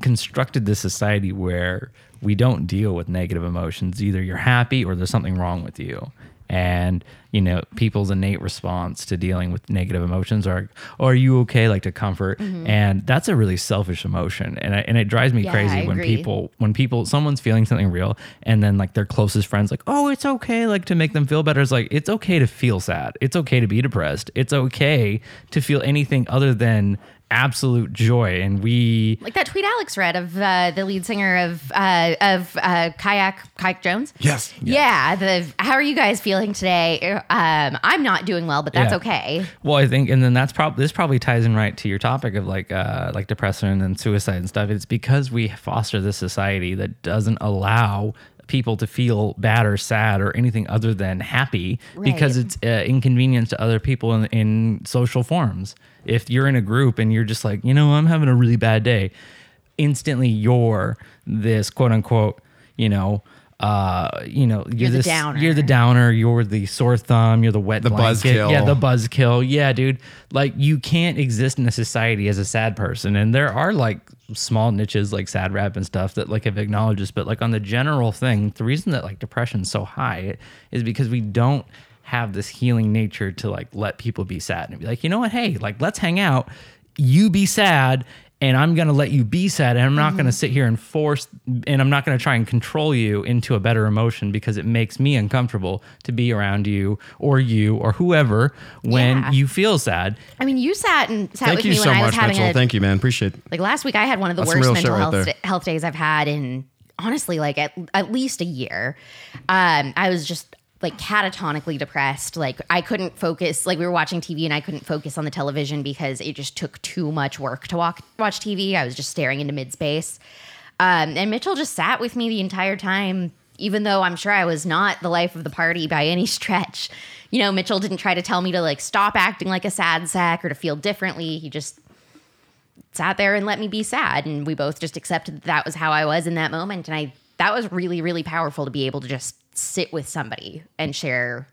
constructed this society where we don't deal with negative emotions. Either you're happy or there's something wrong with you. And you know, people's innate response to dealing with negative emotions are, "Oh, "Are you okay?" Like to comfort, mm-hmm. and that's a really selfish emotion, and I, and it drives me Yeah, crazy I when agree. people when people someone's feeling something real and then like their closest friends like oh it's okay like to make them feel better. It's like it's okay to feel sad. It's okay to be depressed. It's okay to feel anything other than absolute joy and we Like that tweet Alex read of uh, the lead singer of uh, of uh, Kayak Kayak Jones. Yes. Yeah. The how are you guys feeling today? Um, I'm not doing well, but that's Yeah. okay. well i think and then that's probably this probably ties in right to your topic of like uh like depression and suicide and stuff it's because we foster this society that doesn't allow people to feel bad or sad or anything other than happy because it's uh, inconvenience to other people in, in social forms. If you're in a group and you're just like, you know, I'm having a really bad day, instantly you're this quote unquote, you know, uh, you know, you're, You're the downer. You're the downer. You're the sore thumb. You're the wet The blanket. buzzkill. Yeah, the buzzkill. Yeah, dude. Like you can't exist in a society as a sad person, and there are like small niches like sad rap and stuff that like have acknowledged this, but like on the general thing, the reason that like depression's so high is because we don't have this healing nature to like let people be sad and be like, you know what, hey, like let's hang out. You be sad. And I'm gonna let you be sad, and I'm not gonna sit here and force, and I'm not gonna try and control you into a better emotion because it makes me uncomfortable to be around you or you or whoever when Yeah. you feel sad. I mean, you sat and sat Thank with you me so when I was much, having Mitchell. a Thank you, man. Appreciate it. like last week. I had one of the That's worst mental right health there. health days I've had in honestly like at, at least a year. Um, I was just like catatonically depressed. Like I couldn't focus. Like we were watching TV and I couldn't focus on the television because it just took too much work to walk, watch TV. I was just staring into mid space. Um, and Mitchell just sat with me the entire time, even though I'm sure I was not the life of the party by any stretch. You know, Mitchell didn't try to tell me to like stop acting like a sad sack or to feel differently. He just sat there and let me be sad and we both just accepted that, that was how I was in that moment and I that was really really powerful to be able to just sit with somebody and share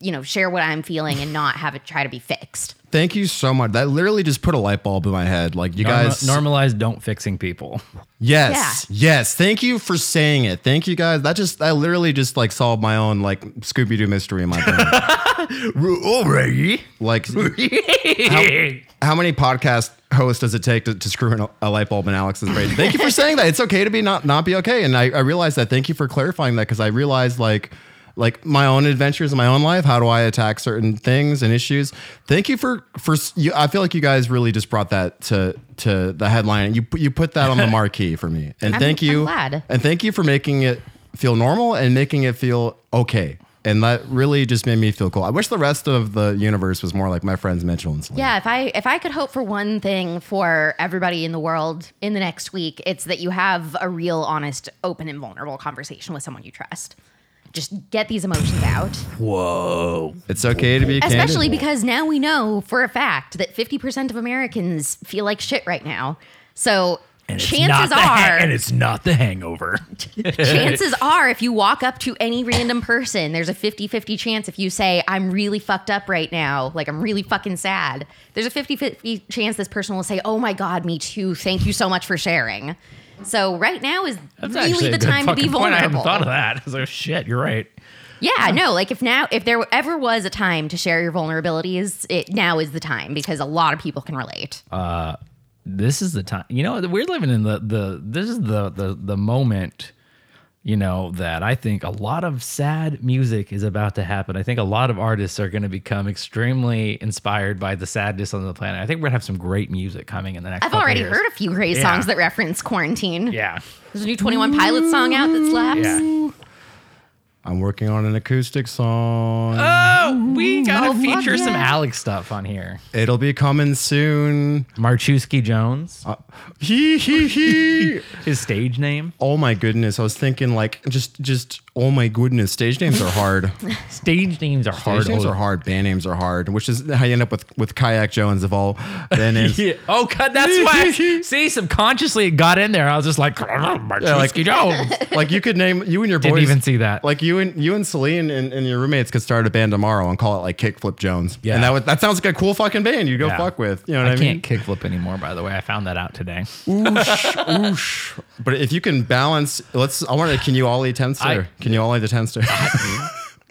you know share what I'm feeling and not have it try to be fixed. Thank you so much. That literally just put a light bulb in my head. Like you Norma- guys normalize don't fixing people. Yes. Yes. Thank you for saying it. Thank you guys. That just that literally just like solved my own like Scooby Doo mystery in my brain. Already. like how, how many podcast hosts does it take to, to screw in a, a light bulb in Alex's brain? Thank you for saying that. It's okay to be not not be okay. And I, I realized that. Thank you for clarifying that because I realized like like my own adventures in my own life. How do I attack certain things and issues? Thank you for for you. I feel like you guys really just brought that to to the headline. You you put that on the marquee for me. And I'm- thank you. And thank you for making it feel normal and making it feel okay. And that really just made me feel cool. I wish the rest of the universe was more like my friends Mitchell and Celine. Yeah, if I if I could hope for one thing for everybody in the world in the next week, it's that you have a real honest, open and vulnerable conversation with someone you trust. Just get these emotions out. Whoa. It's okay to be Especially candid. because now we know for a fact that 50% of Americans feel like shit right now. So and chances are and it's not the hangover. chances are if you walk up to any random person, there's a 50-50 chance if you say I'm really fucked up right now, like I'm really fucking sad. There's a 50-50 chance this person will say, "Oh my god, me too. Thank you so much for sharing." So right now is That's really the time to be vulnerable. I hadn't thought of that. I was like, shit, you're right. Yeah, no, like if now if there ever was a time to share your vulnerabilities, it now is the time because a lot of people can relate. Uh, this is the time you know we're living in the the this is the the the moment you know that i think a lot of sad music is about to happen i think a lot of artists are going to become extremely inspired by the sadness on the planet i think we're going to have some great music coming in the next I've already years. heard a few great Yeah. songs that reference quarantine. yeah There's a new 21 Pilots song out that slaps. yeah I'm working on an acoustic song. oh we gotta Oh, feature some yeah. alex stuff on here It'll be coming soon. marchuski jones Uh, Hee hee hee. his stage name oh my goodness. I was thinking like just just oh my goodness. Stage names are hard. stage names are hard Stage names are hard. Band names are hard. Which is how you end up with with Kayak Jones of all band names. Yeah. Oh, God, that's why. see, subconsciously it got in there. I was just like, Marchuski like- Jones. like you could name you and your boys. Didn't even see that. Like you and you and Celine and, and your roommates could start a band tomorrow and call it like Kickflip Jones. Yeah. and that would, that sounds like a cool fucking band you'd go Yeah. fuck with. You know what I, I mean? can't kickflip anymore, by the way. I found that out today. Oosh, oosh. But if you can balance, let's. I want to. Can you ollie tenster? I- can you ollie the tenster?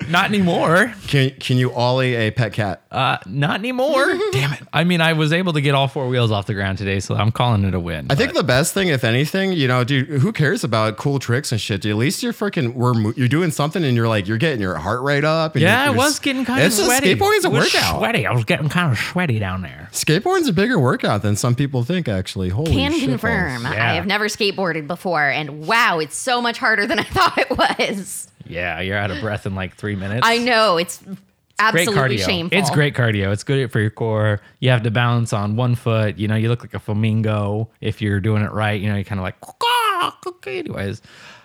Not anymore. can Can you ollie a pet cat? Uh, not anymore. Damn it. I mean, I was able to get all four wheels off the ground today, so I'm calling it a win. I think the best thing, if anything, you know, dude, who cares about cool tricks and shit? Dude, at least you're freaking, we're mo- you're doing something, and you're like, you're getting your heart rate up. And yeah, you're, I you're was getting kind it's of sweaty. A, skateboarding's a It was workout. Sweaty. I was getting kind of sweaty down there. Skateboarding's a bigger workout than some people think. Actually, holy shit. Can shit confirm. Yeah. I have never skateboarded before, and wow, it's so much harder than I thought it was. Yeah, you're out of breath in like three minutes. I know it's great absolutely cardio. shameful. It's great cardio. It's good for your core. You have to balance on one foot. You know, you look like a flamingo if you're doing it right. You know, you're kind of like. Okay. Anyways,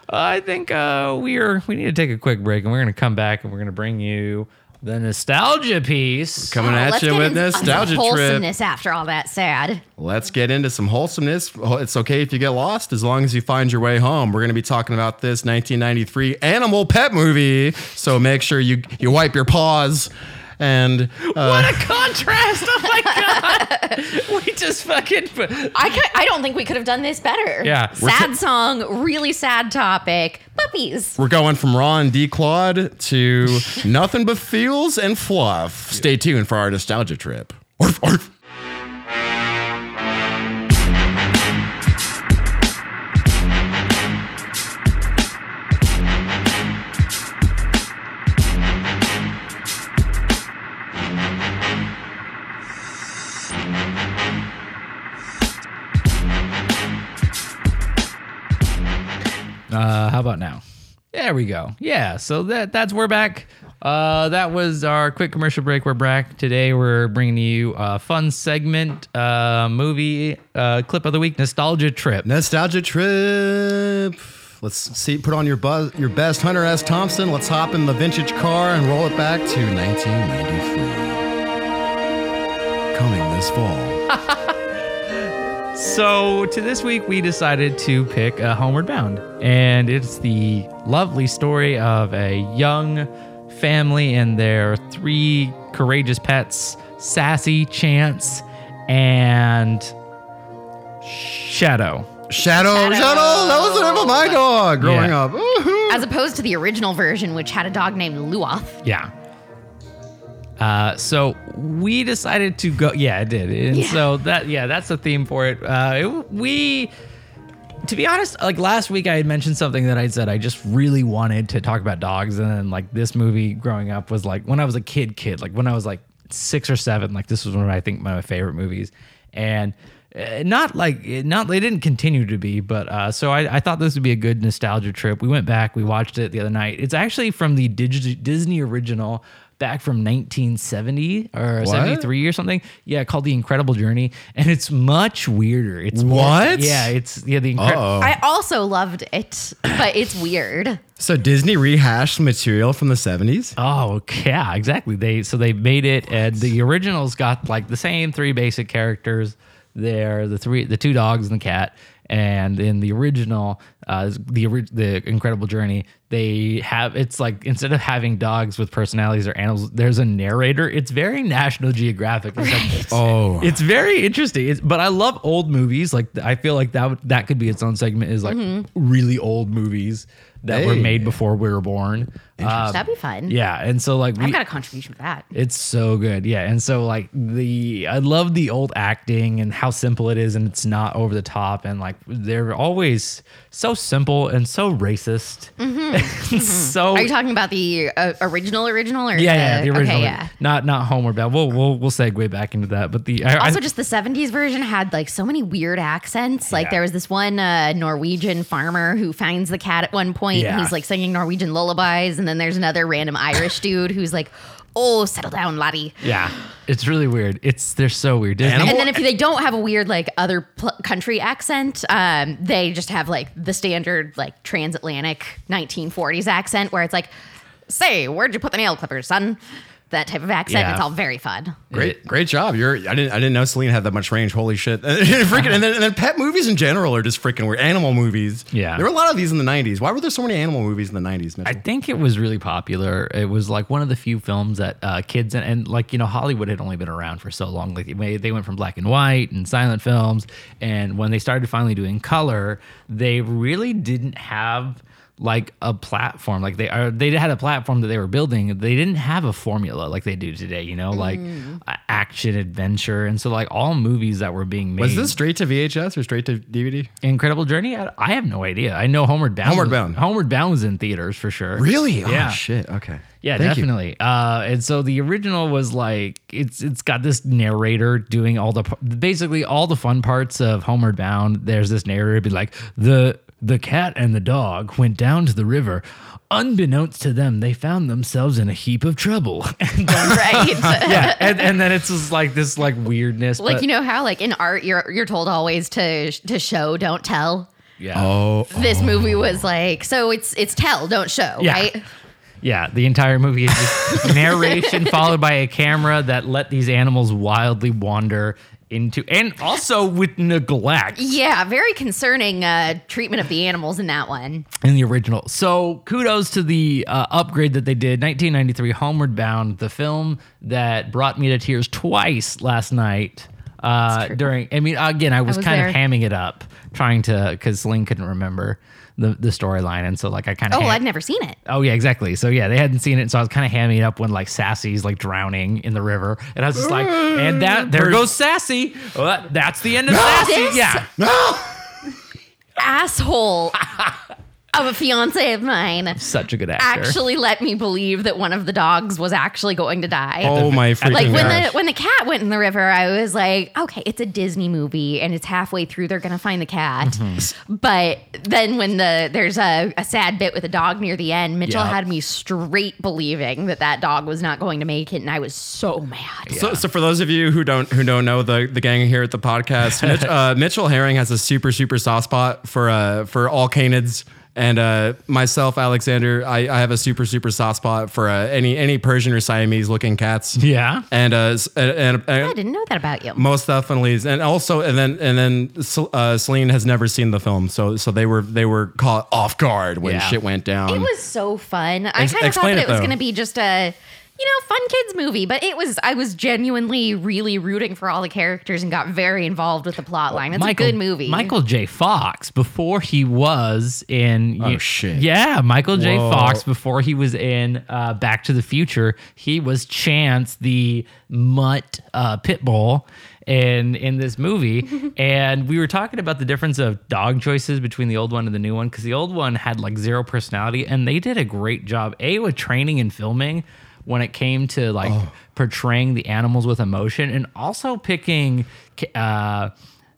I think uh, we're we need to take a quick break, and we're gonna come back, and we're gonna bring you the nostalgia piece. Coming Oh, at you with into some nostalgia trip. wholesomeness after all that sad. Let's get into some wholesomeness. It's okay if you get lost as long as you find your way home. We're going to be talking about this 1993 animal pet movie. So make sure you, you wipe your paws and uh, What a contrast! Oh my god, we just fucking. I could, I don't think we could have done this better. Yeah. We're sad song, really sad topic. Puppies. we're going from Raw and Declawed to nothing but feels and fluff. Stay tuned for our nostalgia trip. Orf, orf. Uh, how about now? There we go. Yeah. So that that's we're back. Uh, that was our quick commercial break. We're back today. We're bringing you a fun segment, uh, movie uh, clip of the week, nostalgia trip. Nostalgia trip. Let's see. Put on your buzz, your best Hunter S. Thompson. Let's hop in the vintage car and roll it back to 1993. Coming this fall. So to this week, we decided to pick a Homeward Bound, and it's the lovely story of a young family and their three courageous pets: Sassy, Chance, and Shadow. Shadow, Shadow. Shadow. That was the name of my dog growing Yeah. up. Woohoo. As opposed to the original version, which had a dog named Luath. Yeah. Uh, so we decided to go. Yeah, it did. And Yeah. so that yeah, that's the theme for it. Uh, it- we, to be honest, like last week I had mentioned something that I said I just really wanted to talk about dogs, and then like this movie growing up was like when I was a kid, kid, like when I was like six or seven, like this was one of I think my favorite movies, and. uh, Not like not they didn't continue to be, but uh, so I, I thought this would be a good nostalgia trip. We went back, we watched it the other night. It's actually from the Dig- Disney original back from 1970 or 73 or something. Yeah, called The Incredible Journey, and it's much weirder. It's more- What? yeah, it's yeah the incredible. Uh-oh. I also loved it, but it's weird. So Disney rehashed material from the 70s. Oh yeah, exactly. They so they made it, and the originals got like the same three basic characters. There, the three, the two dogs and the cat, and in the original, uh, the the Incredible Journey, they have it's like instead of having dogs with personalities or animals, there's a narrator. It's very National Geographic. It's like, Oh. it's very interesting. It's, but I love old movies. Like I feel like that that could be its own segment. Is like really old movies that were made before we were born. Um, That'd be fun. yeah, and so like we I've got a contribution for that. it's so good. Yeah. And so like the I love the old acting and how simple it is and it's not over the top and like they're always so simple and so racist. so Are you talking about the uh, original original or yeah, yeah, the original. Okay, yeah. Not not Homeward Bound. We'll we'll we'll segue back into that. But the I, Also, I, just the 70s version had like so many weird accents. Like Yeah. there was this one uh, Norwegian farmer who finds the cat at one point Yeah. he's like singing Norwegian lullabies. And then there's another random Irish dude who's like, oh, settle down, laddie. yeah, it's really weird. It's they're so weird. Disney, And then if they don't have a weird like other pl- country accent, um, they just have like the standard like transatlantic 1940s accent where it's like, say, where'd you put the nail clippers, son? That type of accent. Yeah. It's all very fun. Great, great job. You're. I didn't. I didn't know Celine had that much range. Holy shit! freaking, and then, and then pet movies in general are just freaking weird. Animal movies. Yeah. There were a lot of these in the '90s. Why were there so many animal movies in the '90s? I think it was really popular. It was like one of the few films that uh, kids and, and like you know Hollywood had only been around for so long. Like they, they went from black and white and silent films, and when they started finally doing color, they really didn't have like a platform. Like they are they had a platform that they were building. They didn't have a formula like they do today. You know, like uh, action adventure, and so like all movies that were being made. Was this straight to VHS or straight to DVD? Incredible Journey? I, I have no idea. I know Homeward Bound. Homeward was- Bound. Homeward Bound was in theaters for sure. Really? Yeah. Oh shit. Okay. Yeah, Thank you. definitely. Uh, and so the original was like it's it's got this narrator doing all the basically all the fun parts of Homeward Bound. There's this narrator be like the the cat and the dog went down to the river. Unbeknownst to them, they found themselves in a heap of trouble. And then- Right. yeah, and, and then it's just like this like weirdness. like but- you know how like in art you're you're told always to to show don't tell yeah. Oh. this movie was like so it's it's tell don't show Yeah. right Yeah, the entire movie is just narration followed by a camera that let these animals wildly wander into, and also with neglect yeah very concerning uh treatment of the animals in that one in the original. So kudos to the uh, upgrade that they did. 1993, Homeward Bound, the film that brought me to tears twice last night. Uh, during, I mean, again, I was, was kind there. of hamming it up, trying to, because Celine couldn't remember the the storyline, and so like I kind of oh i'd never seen it Oh yeah, exactly. So yeah, they hadn't seen it, so I was kind of hamming it up when like Sassy's like drowning in the river, and I was just like, and that there goes Sassy. Well, that- that's the end of Sassy. This- Yeah, No. asshole of a fiance of mine Such a good actor. actually let me believe that one of the dogs was actually going to die. Oh my freaking like when gosh. the when the cat went in the river, I was like, okay, it's a Disney movie, and it's halfway through. They're gonna find the cat, Mm-hmm. but then when the there's a, a sad bit with a dog near the end, Mitchell Yep. had me straight believing that that dog was not going to make it, and I was so mad. So, so for those of you who don't who don't know the the gang here at the podcast, Mitch, uh, Mitchell Herring has a super super soft spot for uh for all canids. And uh, myself, Alexander, I, I have a super super soft spot for uh, any any Persian or Siamese looking cats. Yeah. And uh, s- and, and, I and didn't know that about you. most definitely, and also and then and then Cel- uh, Celine has never seen the film, so so they were they were caught off guard when Yeah. shit went down. It was so fun. I Ex- kind of thought explain that it, it was though. going to be just a, you know, fun kids movie, but it was. I was genuinely really rooting for all the characters and got very involved with the plot line. It's a good movie. Michael J. Fox before he was in. Oh, shit. Yeah, Michael J. Fox before he was in uh, Back to the Future. He was Chance, the mutt uh, pit bull. In, in this movie, and we were talking about the difference of dog choices between the old one and the new one because the old one had like zero personality, and they did a great job. A with training and filming when it came to like portraying the animals with emotion and also picking uh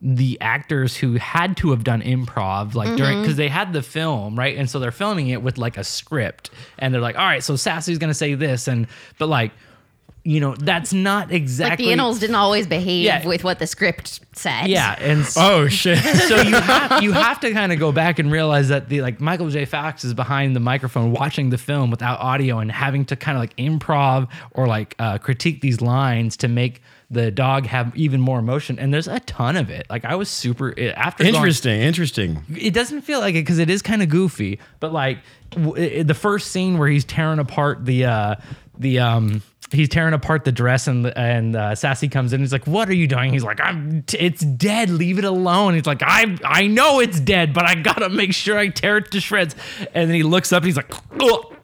the actors who had to have done improv like during because they had the film right? And so they're filming it with like a script and they're like all right so sassy's gonna say this and but like you know that's not like exactly the animals didn't always behave Yeah. with what the script said. yeah and s- oh shit! so you have you have to kind of go back and realize that the like Michael J. Fox is behind the microphone watching the film without audio and having to kind of like improv or like uh, critique these lines to make the dog have even more emotion. And there's a ton of it. Like I was super it- after going- interesting, interesting. it doesn't feel like it because it is kind of goofy. But like w- i- the first scene where he's tearing apart the uh, the um he's tearing apart the dress and and uh, Sassy comes in. He's like, "What are you doing?" He's like, "I'm t- it's dead. Leave it alone." He's like, "I I know it's dead, but I gotta make sure I tear it to shreds." And then he looks up and he's like, "Ugh."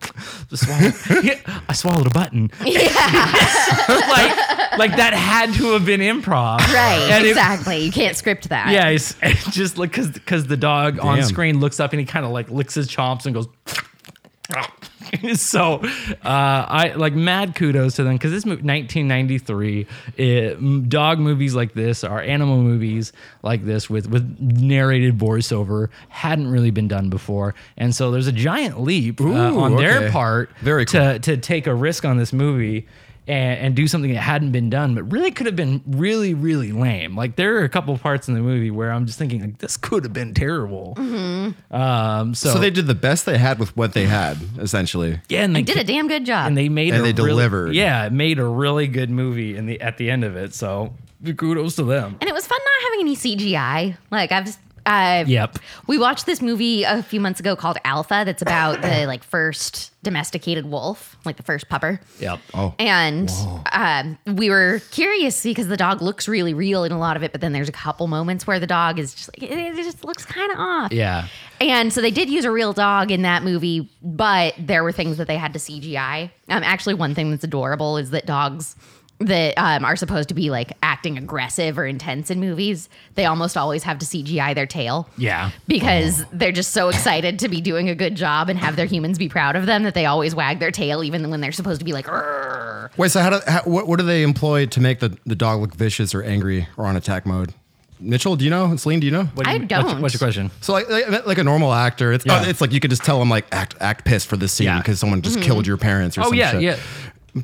Swallow- Yeah, I swallowed a button. Yeah, like like that had to have been improv, Right. And it- exactly. you can't script that. yeah, it's, it's just like because because the dog on screen looks up and he kind of like licks his chomps and goes. so, uh, I like mad kudos to them because this movie, 1993, it, dog movies like this or animal movies like this with with narrated voiceover hadn't really been done before, and so there's a giant leap uh, Ooh, on their part Very to to take a risk on this movie and, and do something that hadn't been done, but really could have been really, really lame. Like there are a couple parts in the movie where I'm just thinking like this could have been terrible. Um, so, So they did the best they had with what they had, essentially. yeah, and they They did a damn good job. and they made And a they really- delivered. yeah, it made a really good movie in the at the end of it. So kudos to them. and it was fun not having any CGI. Like I've uh, Yep. We watched this movie a few months ago called Alpha. That's about the like first domesticated wolf, like the first pupper. Yep. Oh, And um, we were curious because the dog looks really real in a lot of it, but then there's a couple moments where the dog is just like it, it just looks kind of off. Yeah. And so they did use a real dog in that movie, but there were things that they had to CGI. Um, actually, one thing that's adorable is that dogs that um, are supposed to be like acting aggressive or intense in movies, they almost always have to CGI their tail. Yeah. Because they're just so excited to be doing a good job and have their humans be proud of them that they always wag their tail even when they're supposed to be like, "Rrrr." wait. So how do how, what, what do they employ to make the, the dog look vicious or angry or on attack mode? Mitchell, do you know? Celine, do you know? What do I you- what's your- don't. What's your question? So like, like like a normal actor, it's Yeah. oh, it's like you could just tell them like act act pissed for this scene Yeah. because someone just killed your parents or Oh some yeah, shit. yeah.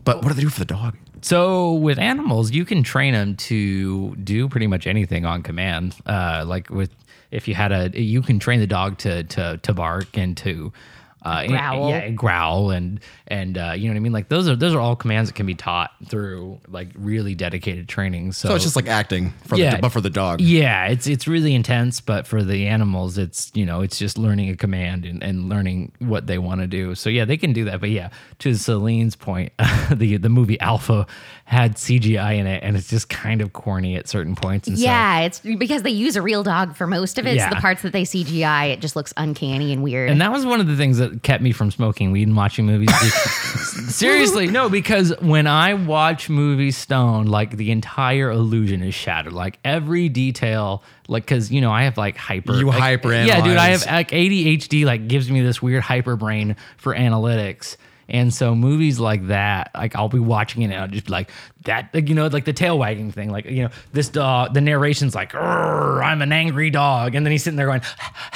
But what do they do for the dog? So with animals, you can train them to do pretty much anything on command. Uh, like with if you had a, you can train the dog to to to bark and to uh, Growl. yeah, and growl and and uh, you know what I mean. Like those are those are all commands that can be taught through like really dedicated training. So, So it's just like acting for Yeah. the but for the dog. yeah, it's it's really intense, but for the animals, it's you know it's just learning a command and, and learning what they want to do. So yeah, they can do that. But yeah, to Celine's point, the the movie Alpha had CGI in it, and it's just kind of corny at certain points. And so- yeah, it's because they use a real dog for most of it. Yeah. So the parts that they CGI, it just looks uncanny and weird. and that was one of the things that kept me from smoking weed and watching movies. Seriously, no, because when I watch movies stoned, like the entire illusion is shattered. Like every detail, like because you know I have like hyper, You like, hyper Yeah, dude, I have like ADHD. Like gives me this weird hyper brain for analytics. And so movies like that, like I'll be watching it and I'll just be like that, like, you know, like the tail wagging thing, like you know, this dog. The narration's like, "Arr, "I'm an angry dog," and then he's sitting there going,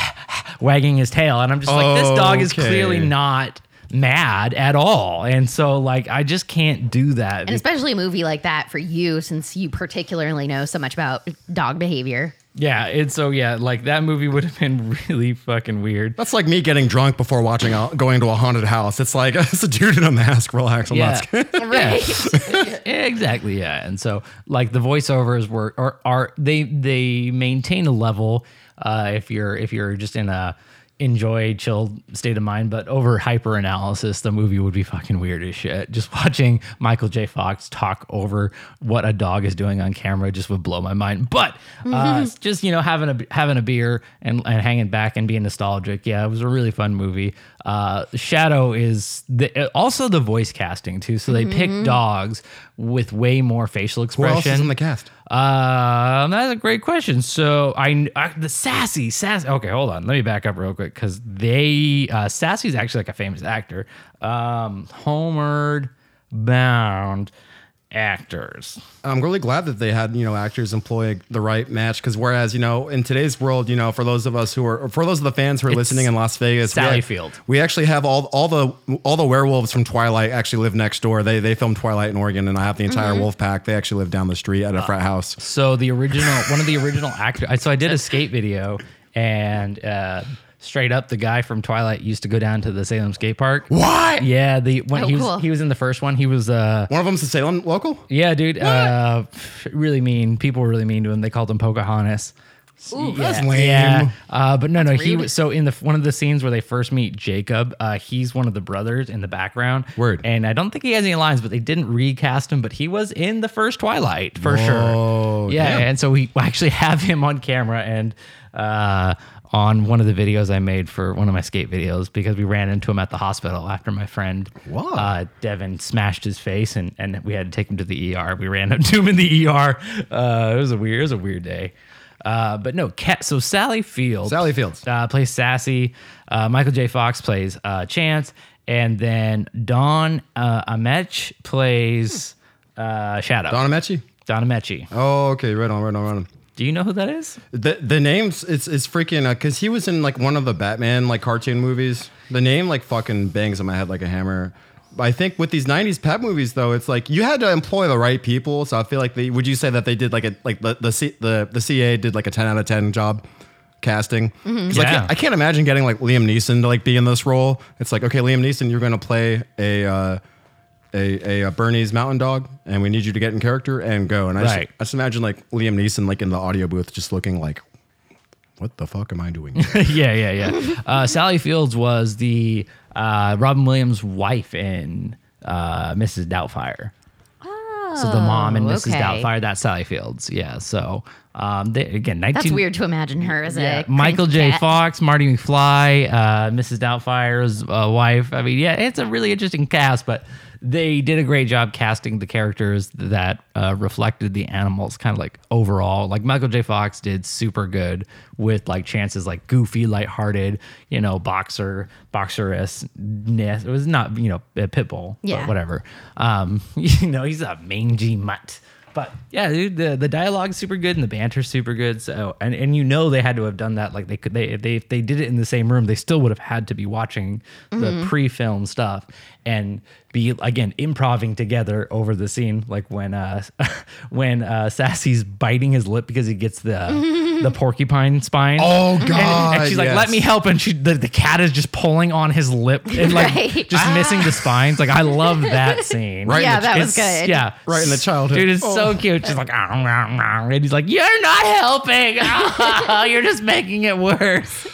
wagging his tail, and I'm just like, this dog is Okay. clearly not mad at all, and so like I just can't do that. And especially a movie like that for you, since you particularly know so much about dog behavior. Yeah, and so yeah, like that movie would have been really fucking weird. That's like me getting drunk before watching a, going to a haunted house. It's like it's a dude in a mask. Relax, I'm Yeah. not scared. Right. Exactly. Yeah, and so like the voiceovers were are, are they they maintain a level uh, if you're if you're just in a enjoy chill state of mind, but over hyper analysis, the movie would be fucking weird as shit. Just watching Michael J. Fox talk over what a dog is doing on camera just would blow my mind. But uh, just you know having a having a beer and, and hanging back and being nostalgic, yeah, it was a really fun movie. Uh, Shadow is the, also the voice casting too, so they pick dogs with way more facial Who expression. else is in the cast? Um, that's a great question. So I, I the sassy sassy. Okay, hold on. Let me back up real quick because they uh, is actually like a famous actor. Um, Homeward Bound actors. I'm really glad that they had you know actors employ the right match because whereas you know in today's world you know for those of us who are for those of the fans who are listening in Las Vegas we Sally have- Field. we actually have all all the all the werewolves from Twilight actually live next door they they filmed Twilight in Oregon and I have the entire wolf pack they actually live down the street at a frat house So the original, one of the original actors. So I did a skate video, and uh, straight up, the guy from Twilight used to go down to the Salem skate park. what Yeah, the when Oh, he was cool. he was in the first one. He was uh one of them's a Salem local yeah, dude. Uh, really mean. People were really mean to him. They called him Pocahontas. Ooh, that's lame. Yeah, uh, but no, no. He rude. was so in the one of the scenes where they first meet Jacob. Uh, he's one of the brothers in the background. Word. And I don't think he has any lines, but they didn't recast him. But he was in the first Twilight for Whoa, sure. Yeah, damn. and so we actually have him on camera and uh, on one of the videos I made for one of my skate videos because we ran into him at the hospital after my friend uh, Devin smashed his face and, and we had to take him to the ER. We ran into him in the ER. Uh, it was a weird, it was a weird day. Uh, but no, Cat. So Sally Fields, Sally Fields. uh, plays Sassy. Uh, Michael J. Fox plays uh, Chance, and then Don uh, Ameche plays uh, Shadow. Don Ameche Don Ameche. oh okay right on right on right on Do you know who that is? The the names it's it's freaking because he was in like one of the Batman like cartoon movies. The name like fucking bangs in my head like a hammer. I think with these '90s pet movies though, it's like you had to employ the right people. So I feel like they would you say that they did like a like the the C, the the CA did like a 10 out of 10 job casting. I, Yeah. can't, I can't imagine getting like Liam Neeson to like be in this role. It's like okay, Liam Neeson, you're gonna play a. Uh, a, a, uh Bernese mountain dog, and we need you to get in character and go. And I, Right. just, I just imagine like Liam Neeson like in the audio booth, just looking like, what the fuck am I doing? yeah, yeah, yeah. Uh, Sally Fields was the uh, Robin Williams' wife in uh, Mrs. Doubtfire. So the mom in Oh, Mrs. okay. Doubtfire, that's Sally Fields. Yeah. So um, they, again, 19, That's weird to imagine her as a Michael J. cat. Fox, Marty McFly, uh, Mrs. Doubtfire's uh, wife. I mean, yeah, it's a really interesting cast, but they did a great job casting the characters that uh, reflected the animals kind of like overall. Like Michael J. Fox did super good with like chances like goofy, lighthearted, you know, boxer, boxeress. It was not, you know, a pit bull, Yeah. but whatever. Um, you know, he's a mangy mutt. But yeah, dude, the the dialogue's super good and the banter's super good. So and and you know they had to have done that. Like they could they if they if they did it in the same room, they still would have had to be watching the pre-film stuff and be again improving together over the scene. Like when uh when uh Sassy's biting his lip because he gets the the porcupine spine. Oh, God, And, she's like, yes. "Let me help," and she the, the cat is just pulling on his lip and like Right. just missing the spines. Like I love that scene. Right Yeah, the- that was good. Yeah, Right in the childhood. Dude, it's Oh. so cute. She's like, "Ah, ah, ah," and he's like, "You're not helping. Ah, You're just making it worse."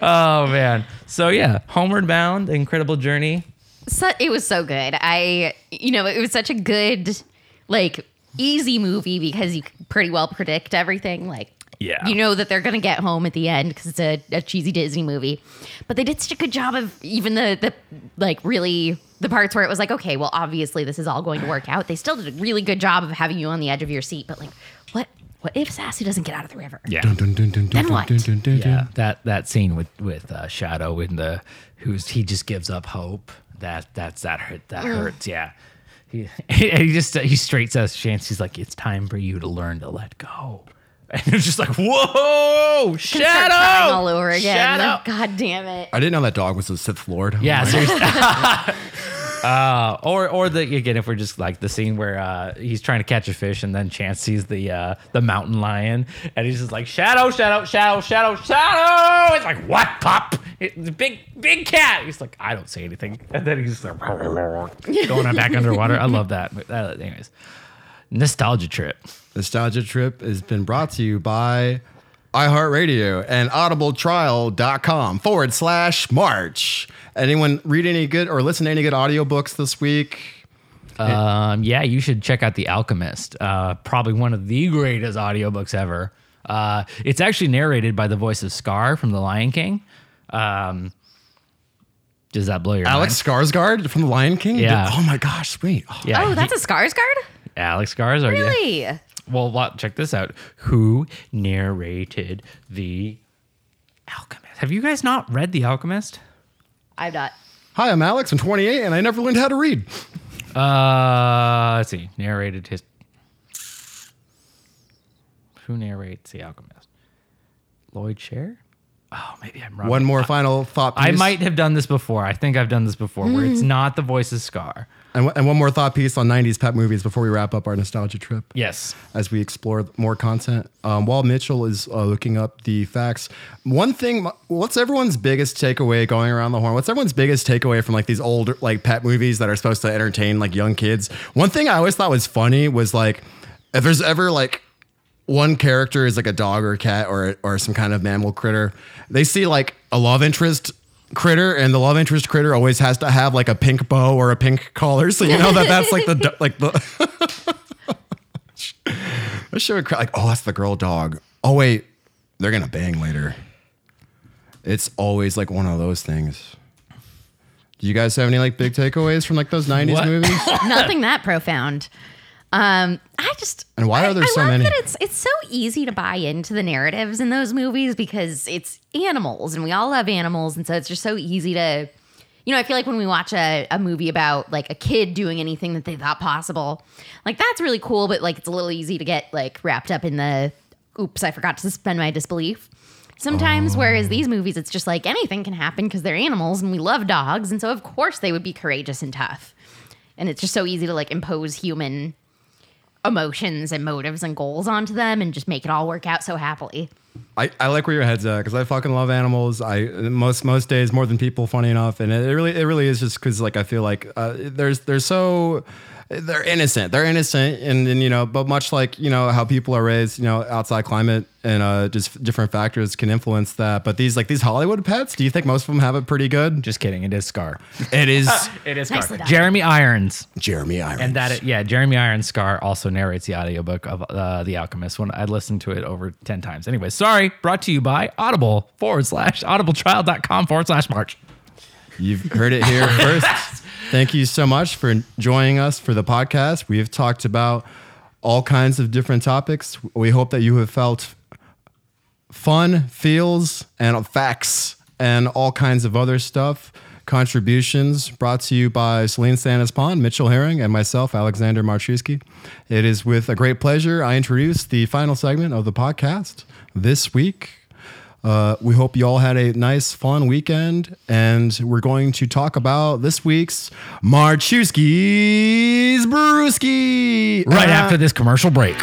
Oh man. So yeah, Homeward Bound, Incredible Journey. So, it was so good. I, you know, it was such a good, like, easy movie because you could pretty well predict everything. Like, Yeah. You know that they're gonna get home at the end because it's a, a cheesy Disney movie. But they did such a good job of even the the like really the parts where it was like, okay, well, obviously this is all going to work out. They still did a really good job of having you on the edge of your seat. But like, what what if Sassy doesn't get out of the river? Yeah. Dun, dun, dun, dun, Then dun, what? dun, dun, dun, dun. Yeah, that that scene with with uh, Shadow in the who's he just gives up hope. That that's that hurt that hurts. Yeah, he he just he straight says chance. He's like, it's time for you to learn to let go. And it's just like, whoa, Start Shadow, all over again. Shadow. God damn it. I didn't know that dog was a Sith Lord. Yeah, oh seriously. uh, or or the again, if we're just like the scene where uh, he's trying to catch a fish and then Chance sees the uh, the mountain lion and he's just like shadow, shadow, shadow, shadow, shadow. It's like what pop? It's a big big cat. He's like I don't say anything, and then he's like going back underwater. I love that. Uh, anyways, nostalgia trip. Nostalgia Trip has been brought to you by iHeartRadio and audibletrial.com forward slash March. Anyone read any good or listen to any good audiobooks this week? Um, yeah, you should check out The Alchemist. Uh, probably one of the greatest audiobooks ever. Uh, it's actually narrated by the voice of Scar from The Lion King. Um, does that blow your Alex Skarsgård from The Lion King? Yeah. Oh my gosh, wait. Oh. Yeah, Oh, he- that's a Skarsgård? Alex Skarsgård. yeah. Really? Well, check this out. Who narrated The Alchemist? Have you guys not read The Alchemist? I'm not. Hi, I'm Alex. I'm 28 and I never learned how to read. Uh, let's see. Narrated his. Who narrates The Alchemist? Lloyd Share? Oh, maybe I'm wrong. One more final thought piece. I might have done this before. I think I've done this before, where it's not the voice of Scar. And, and one more thought piece on 90s pet movies before we wrap up our nostalgia trip. Yes. as we explore more content. Um, while Mitchell is uh, looking up the facts, one thing, what's everyone's biggest takeaway going around the horn? What's everyone's biggest takeaway from like these old like pet movies that are supposed to entertain like young kids? One thing I always thought was funny was like if there's ever like one character is like a dog or a cat or or some kind of mammal critter, they see like a love interest critter and the love interest critter always has to have like a pink bow or a pink collar so you know that that's like the like the I should have like, oh, that's the girl dog. Oh wait, they're gonna bang later. It's always like one of those things. Do you guys have any like big takeaways from like those '90s What? movies? Nothing that profound. Um, I just And why are there I so love many? That it's it's so easy to buy into the narratives in those movies because it's animals and we all love animals, and so it's just so easy to, you know, I feel like when we watch a, a movie about like a kid doing anything that they thought possible, like that's really cool, but like it's a little easy to get like wrapped up in the, oops, I forgot to suspend my disbelief. Sometimes, Oh. whereas these movies, it's just like anything can happen because they're animals and we love dogs, and so of course they would be courageous and tough and it's just so easy to like impose human emotions and motives and goals onto them and just make it all work out so happily. I, I like where your head's at because I fucking love animals. I most most days more than people. Funny enough, and it, it really it really is just because like I feel like uh, there's they're so they're innocent. They're innocent, and, and you know, but much like you know how people are raised, you know, outside climate and uh, just different factors can influence that. But these like these Hollywood pets, do you think most of them have it pretty good? Just kidding. It is Scar. It is It is Nicely done. Jeremy Irons. Jeremy Irons. And that, yeah, Jeremy Irons Scar also narrates the audiobook of uh, The Alchemist. When I listened to it over 10 times. Anyway, sorry, brought to you by Audible forward slash audibletrial.com forward slash March. You've heard it here first. Thank you so much for joining us for the podcast. We've talked about all kinds of different topics. We hope that you have felt fun, feels, and facts, and all kinds of other stuff. Contributions brought to you by Celine Sanis Pond, Mitchell Herring, and myself, Alexander Marchuski. It is with a great pleasure I introduce the final segment of the podcast this week. Uh, we hope you all had a nice, fun weekend, and we're going to talk about this week's Marchewski's Brewski. Right Uh, after this commercial break.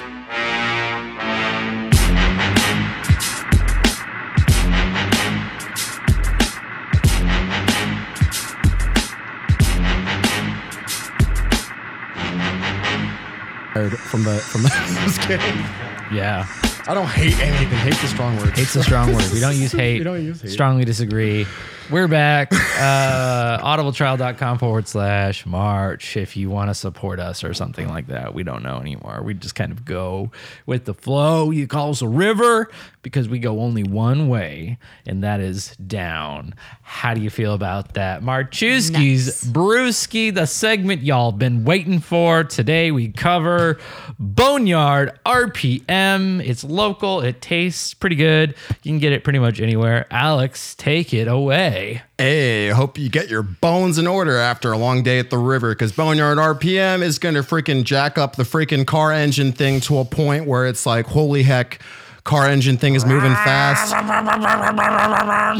from the from the. Yeah. I don't hate anything. Hate's a strong word. Hate's a strong word. We don't use hate. We don't use hate. Strongly disagree. We're back. Uh, audibletrial.com forward slash March if you want to support us or something like that. We don't know anymore. We just kind of go with the flow. You call us a river because we go only one way, and that is down. How do you feel about that? Marchewski's Nice. Brewski, the segment y'all been waiting for. Today we cover Boneyard RPM. It's local, it tastes pretty good. You can get it pretty much anywhere. Alex, take it away. Hey, Hey, hope you get your bones in order after a long day at the river because Boneyard RPM is going to freaking jack up the freaking car engine thing to a point where it's like, holy heck, car engine thing is moving fast.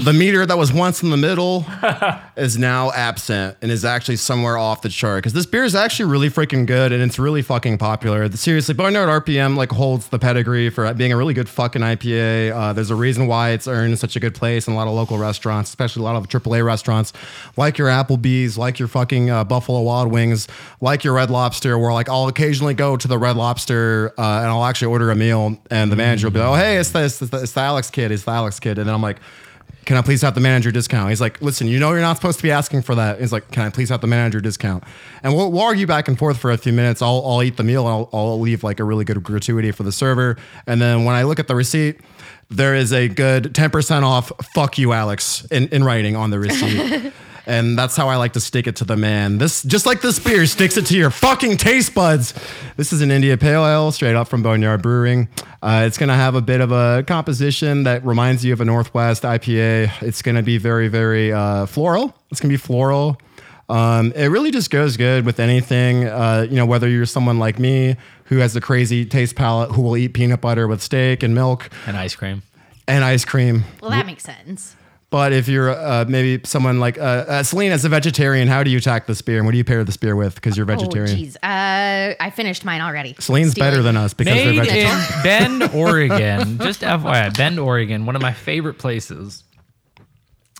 The meter that was once in the middle is now absent and is actually somewhere off the chart because this beer is actually really freaking good and it's really fucking popular. Seriously, Boneyard RPM like holds the pedigree for being a really good fucking IPA. Uh, there's a reason why it's earned such a good place in a lot of local restaurants, especially a lot of AAA restaurants, like your Applebee's, like your fucking uh, Buffalo Wild Wings, like your Red Lobster, where like I'll occasionally go to the Red Lobster uh, and I'll actually order a meal and the manager will be like, oh hey, it's the, it's the, it's the Alex kid, it's the Alex kid, and then I'm like. Can I please have the manager discount? He's like, listen, you know you're not supposed to be asking for that. He's like, can I please have the manager discount? And we'll, we'll argue back and forth for a few minutes. I'll, I'll eat the meal. I'll, I'll leave like a really good gratuity for the server. And then when I look at the receipt, there is a good 10% off, fuck you, Alex, in, in writing on the receipt. and that's how I like to stick it to the man. This, just like this beer, sticks it to your fucking taste buds. This is an India Pale Ale straight up from Boneyard Brewing. Uh, it's going to have a bit of a composition that reminds you of a Northwest IPA. It's going to be very, very uh, floral. It's going to be floral. Um, it really just goes good with anything. Uh, you know, whether you're someone like me who has a crazy taste palette, who will eat peanut butter with steak and milk And ice cream. and ice cream. Well, that makes sense. But if you're uh, maybe someone like uh, uh, Celine as a vegetarian, how do you attack the spear? and what do you pair the spear with? Because you're vegetarian. Oh, jeez. Uh, I finished mine already. Celine's Steal better it. than us because Made they're in vegetarian. Bend, Oregon. Just FYI, Bend, Oregon, one of my favorite places.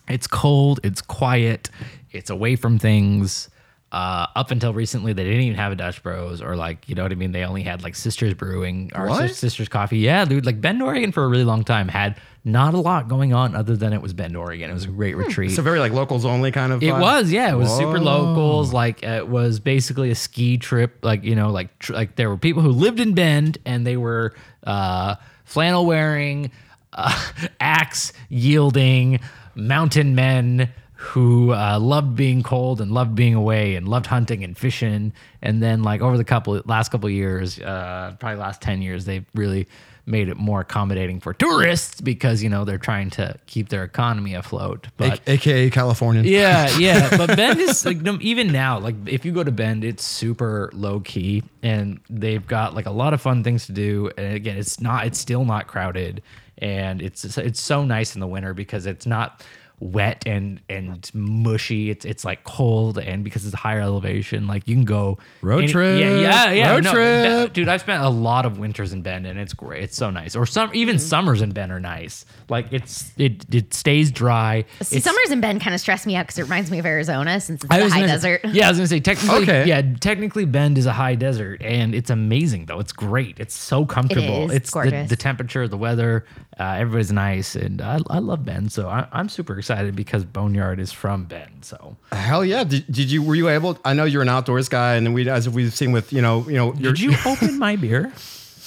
It's cold, it's quiet, it's away from things. Uh, up until recently, they didn't even have a Dutch Bros or like, you know what I mean? They only had like Sisters Brewing or What? Sisters Coffee. Yeah, dude, like Bend, Oregon for a really long time had not a lot going on other than it was Bend, Oregon. It was a great retreat. It's a very like locals only kind of. It was, yeah. It was super locals. Like it was basically a ski trip. Like you know, like tr- like there were people who lived in Bend and they were uh, flannel wearing, uh, axe yielding mountain men who uh, loved being cold and loved being away and loved hunting and fishing. And then like over the couple last couple years, uh, probably last ten years, they've really made it more accommodating for tourists because you know they're trying to keep their economy afloat. But A- AKA Californian. yeah, yeah. But Bend is like no, even now, like if you go to Bend, it's super low key and they've got like a lot of fun things to do. And again, it's not it's still not crowded and it's it's so nice in the winter because it's not wet and and mushy. It's it's like cold and because it's a higher elevation, like you can go Road trip. Yeah, yeah, yeah. Road no, trip. Bend- dude. I've spent a lot of winters in Bend and it's great. It's so nice. Or some even summers in Bend are nice. Like it's it it stays dry. See, It's- summers in Bend kind of stress me out because it reminds me of Arizona since it's I a was high gonna- desert. Yeah, I was gonna say technically. Okay. Yeah, technically Bend is a high desert, and it's amazing though. It's great. It's so comfortable. is. It's It's the, gorgeous. the temperature, the weather. Uh, everybody's nice, and I, I love Bend. So I, I'm super excited because Boneyard is from Bend. So Hell yeah! Did, did you were you able? I know you're an outdoors guy, and we as we've seen with you know you know did you open my beer?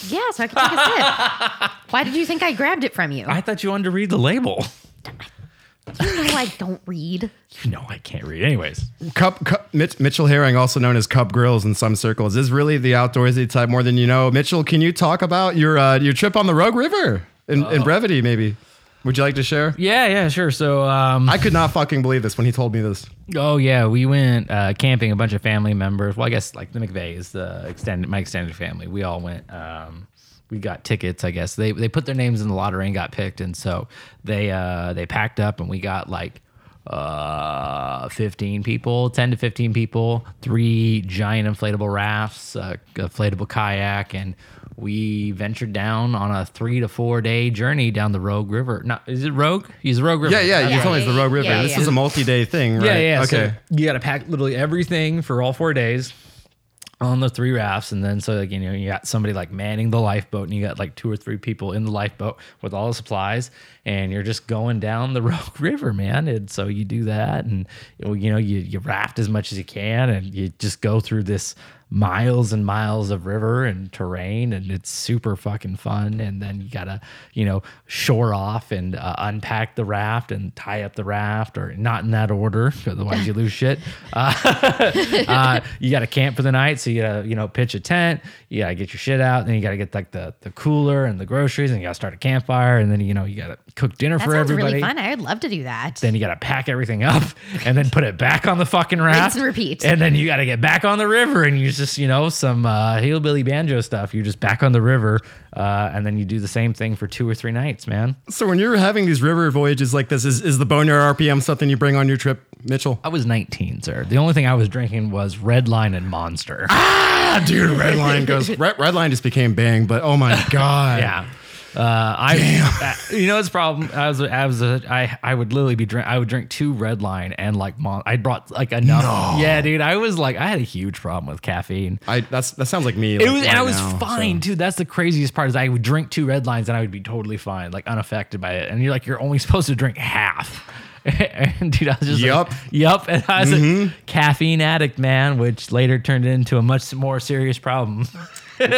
Yeah, so I could take a sip. Why did you think I grabbed it from you? I thought you wanted to read the label. you know I don't read. You know I can't read. Anyways, Cup, Cup Mitch, Mitchell Herring, also known as Cup Grills in some circles, is really the outdoorsy type more than you know. Mitchell, can you talk about your uh, your trip on the Rogue River in, in brevity? Maybe would you like to share? yeah, yeah, sure. So um, I could not fucking believe this when he told me this. Oh yeah, we went uh, camping. A bunch of family members. Well, I guess like the McVeighs, the extended my extended family. We all went. Um, we got tickets. I guess they they put their names in the lottery and got picked, and so they uh, they packed up, and we got like uh 15 people 10 to 15 people three giant inflatable rafts a inflatable kayak and we ventured down on a three to four day journey down the rogue river no is it rogue He's rogue river Yeah, yeah, you Yeah, told me it's the Rogue River. yeah, this yeah. is a multi-day thing, right? yeah, yeah. Okay. So you got to pack literally everything for all four days. On the three rafts. And then so like you know you got somebody like manning the lifeboat and you got like two or three people in the lifeboat with all the supplies and you're just going down the rogue river man. And so you do that and you know you, you raft as much as you can and you just go through this miles and miles of river and terrain and it's super fucking fun and then you gotta you know shore off and uh, unpack the raft and tie up the raft or not in that order otherwise you lose shit uh, uh, you gotta camp for the night so you gotta you know pitch a tent you gotta get your shit out then you gotta get like the, the cooler and the groceries and you gotta start a campfire and then you know you gotta cook dinner That for sounds everybody really fun. I would love to do that. then you got to pack everything up and then put it back on the fucking raft and repeat. and then you got to get back on the river and you just you know some uh, hillbilly banjo stuff you're just back on the river uh, and then you do the same thing for two or three nights man So when you're having these river voyages like this, is, is the Boneyard RPM something you bring on your trip, Mitchell? i was 19 sir the only thing i was drinking was red line and monster Ah, dude, Red Line goes. Red, Red Line just became Bang, but oh my god. yeah uh, I, uh, you know, it's a problem. I was, I was, a, I, I would literally be drink. I would drink two red line and like, mon- I brought like enough. Yeah, dude. I was like, I had a huge problem with caffeine. I that's that sounds like me. It like, was, and right I was now, fine so. too. That's the craziest part is I would drink two red lines and I would be totally fine, like unaffected by it. And you're like, you're only supposed to drink half. and dude, I was just Yup. like, yep. And I was a caffeine addict, man, which later turned into a much more serious problem. but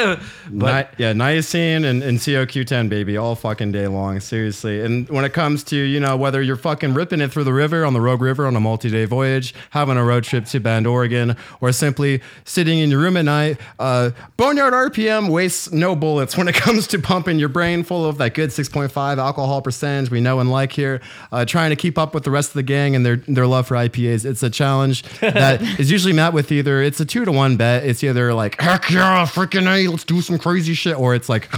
Ni- yeah, niacin and, and COQ10, baby, all fucking day long, seriously. And when it comes to, you know, whether you're fucking ripping it through the river on the Rogue River on a multi day voyage, having a road trip to Bend, Oregon, or simply sitting in your room at night, uh, Boneyard RPM wastes no bullets when it comes to pumping your brain full of that good 6.5 alcohol percentage we know and like here, uh, trying to keep up with the rest of the gang and their, their love for IPAs. It's a challenge that is usually met with either, it's a two to one bet. It's either like, heck yeah, freaking A, let's do some crazy shit, or it's like,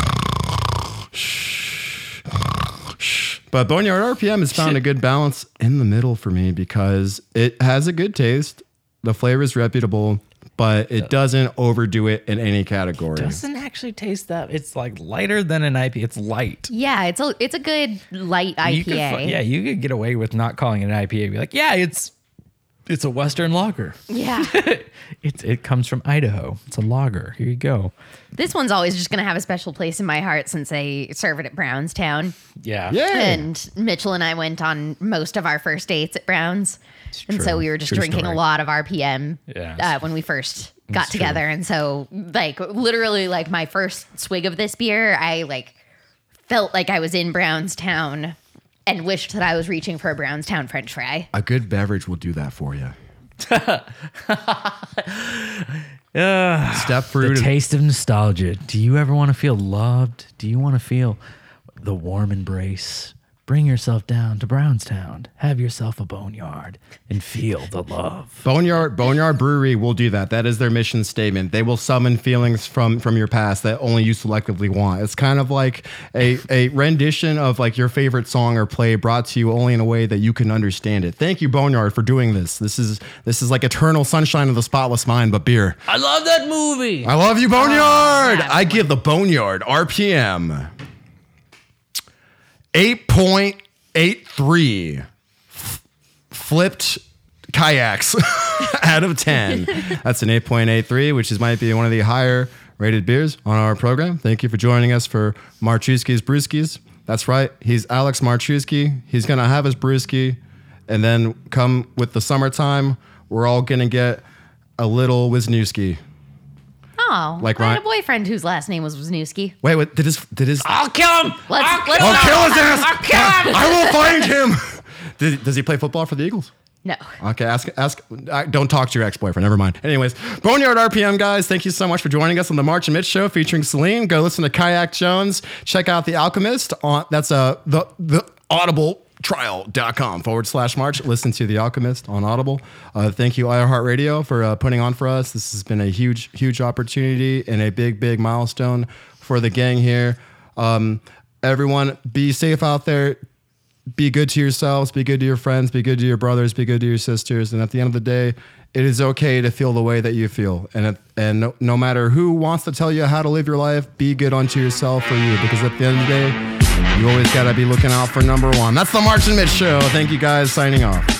but Boneyard RPM has found a good balance in the middle for me because it has a good taste. The flavor is reputable, but it doesn't overdo it in any category. doesn't actually taste that. It's like lighter than an IPA. It's light. yeah, it's a it's a good light You could, fu- IPA. yeah, you could get away with not calling it an IPA. Be like, yeah, it's it's a Western lager. yeah. It's it comes from Idaho. It's a lager. Here you go. this one's always just gonna have a special place in my heart since they serve it at Brownstown. Yeah. Yeah. And Mitchell and I went on most of our first dates at Brown's. And so we were just True drinking story. a lot of RPM Yes. uh, when we first got It's true. together. And so, like, literally, like, my first swig of this beer, I, like, felt like I was in Brownstown and wished that I was reaching for a Brownstown french fry. A good beverage will do that for you. Step fruit. The taste of nostalgia. Do you ever want to feel loved? Do you want to feel the warm embrace? Bring yourself down to Brownstown. Have yourself a boneyard and feel the love. Boneyard Boneyard Brewery will do that. That is their mission statement. They will summon feelings from from your past that only you selectively want. It's kind of like a, a rendition of like your favorite song or play brought to you only in a way that you can understand it. Thank you, Boneyard, for doing this. This is this is like eternal sunshine of the spotless mind, but beer. I love that movie. I love you, Boneyard. I give the Boneyard RPM 8.83 F- flipped kayaks out of 10. That's an 8.83, which is might be one of the higher rated beers on our program. Thank you for joining us for Marchuski's Brewskis. That's right. He's Alex Marchuski. He's going to have his brewski and then come with the summertime, we're all going to get a little Wisniewski. Oh, Like I had Ryan- a boyfriend whose last name was Wisniewski. Wait, what did his did his I'll kill him. Let's- I'll let's kill I'll him. kill his ass. I'll kill him. I will find him. Did, does he play football for the Eagles? No. Okay, ask ask. Uh, don't talk to your ex boyfriend. Never mind. Anyways, Boneyard RPM guys, thank you so much for joining us on the March and Mitch show featuring Celine. Go listen to Kayak Jones. Check out The Alchemist. On that's uh the the Audible trial.com forward slash march. Listen to the alchemist on audible. Uh, thank you iheartradio for uh, putting on for us. This has been a huge huge opportunity and a big big milestone for the gang here. Um, everyone be safe out there. Be good to yourselves, be good to your friends, be good to your brothers, be good to your sisters. And at the end of the day, it is okay to feel the way that you feel. And it, and no, no matter who wants to tell you how to live your life, be good unto yourself for you. Because at the end of the day, you always got to be looking out for number one. That's the March and Mitch Show. Thank you guys. Signing off.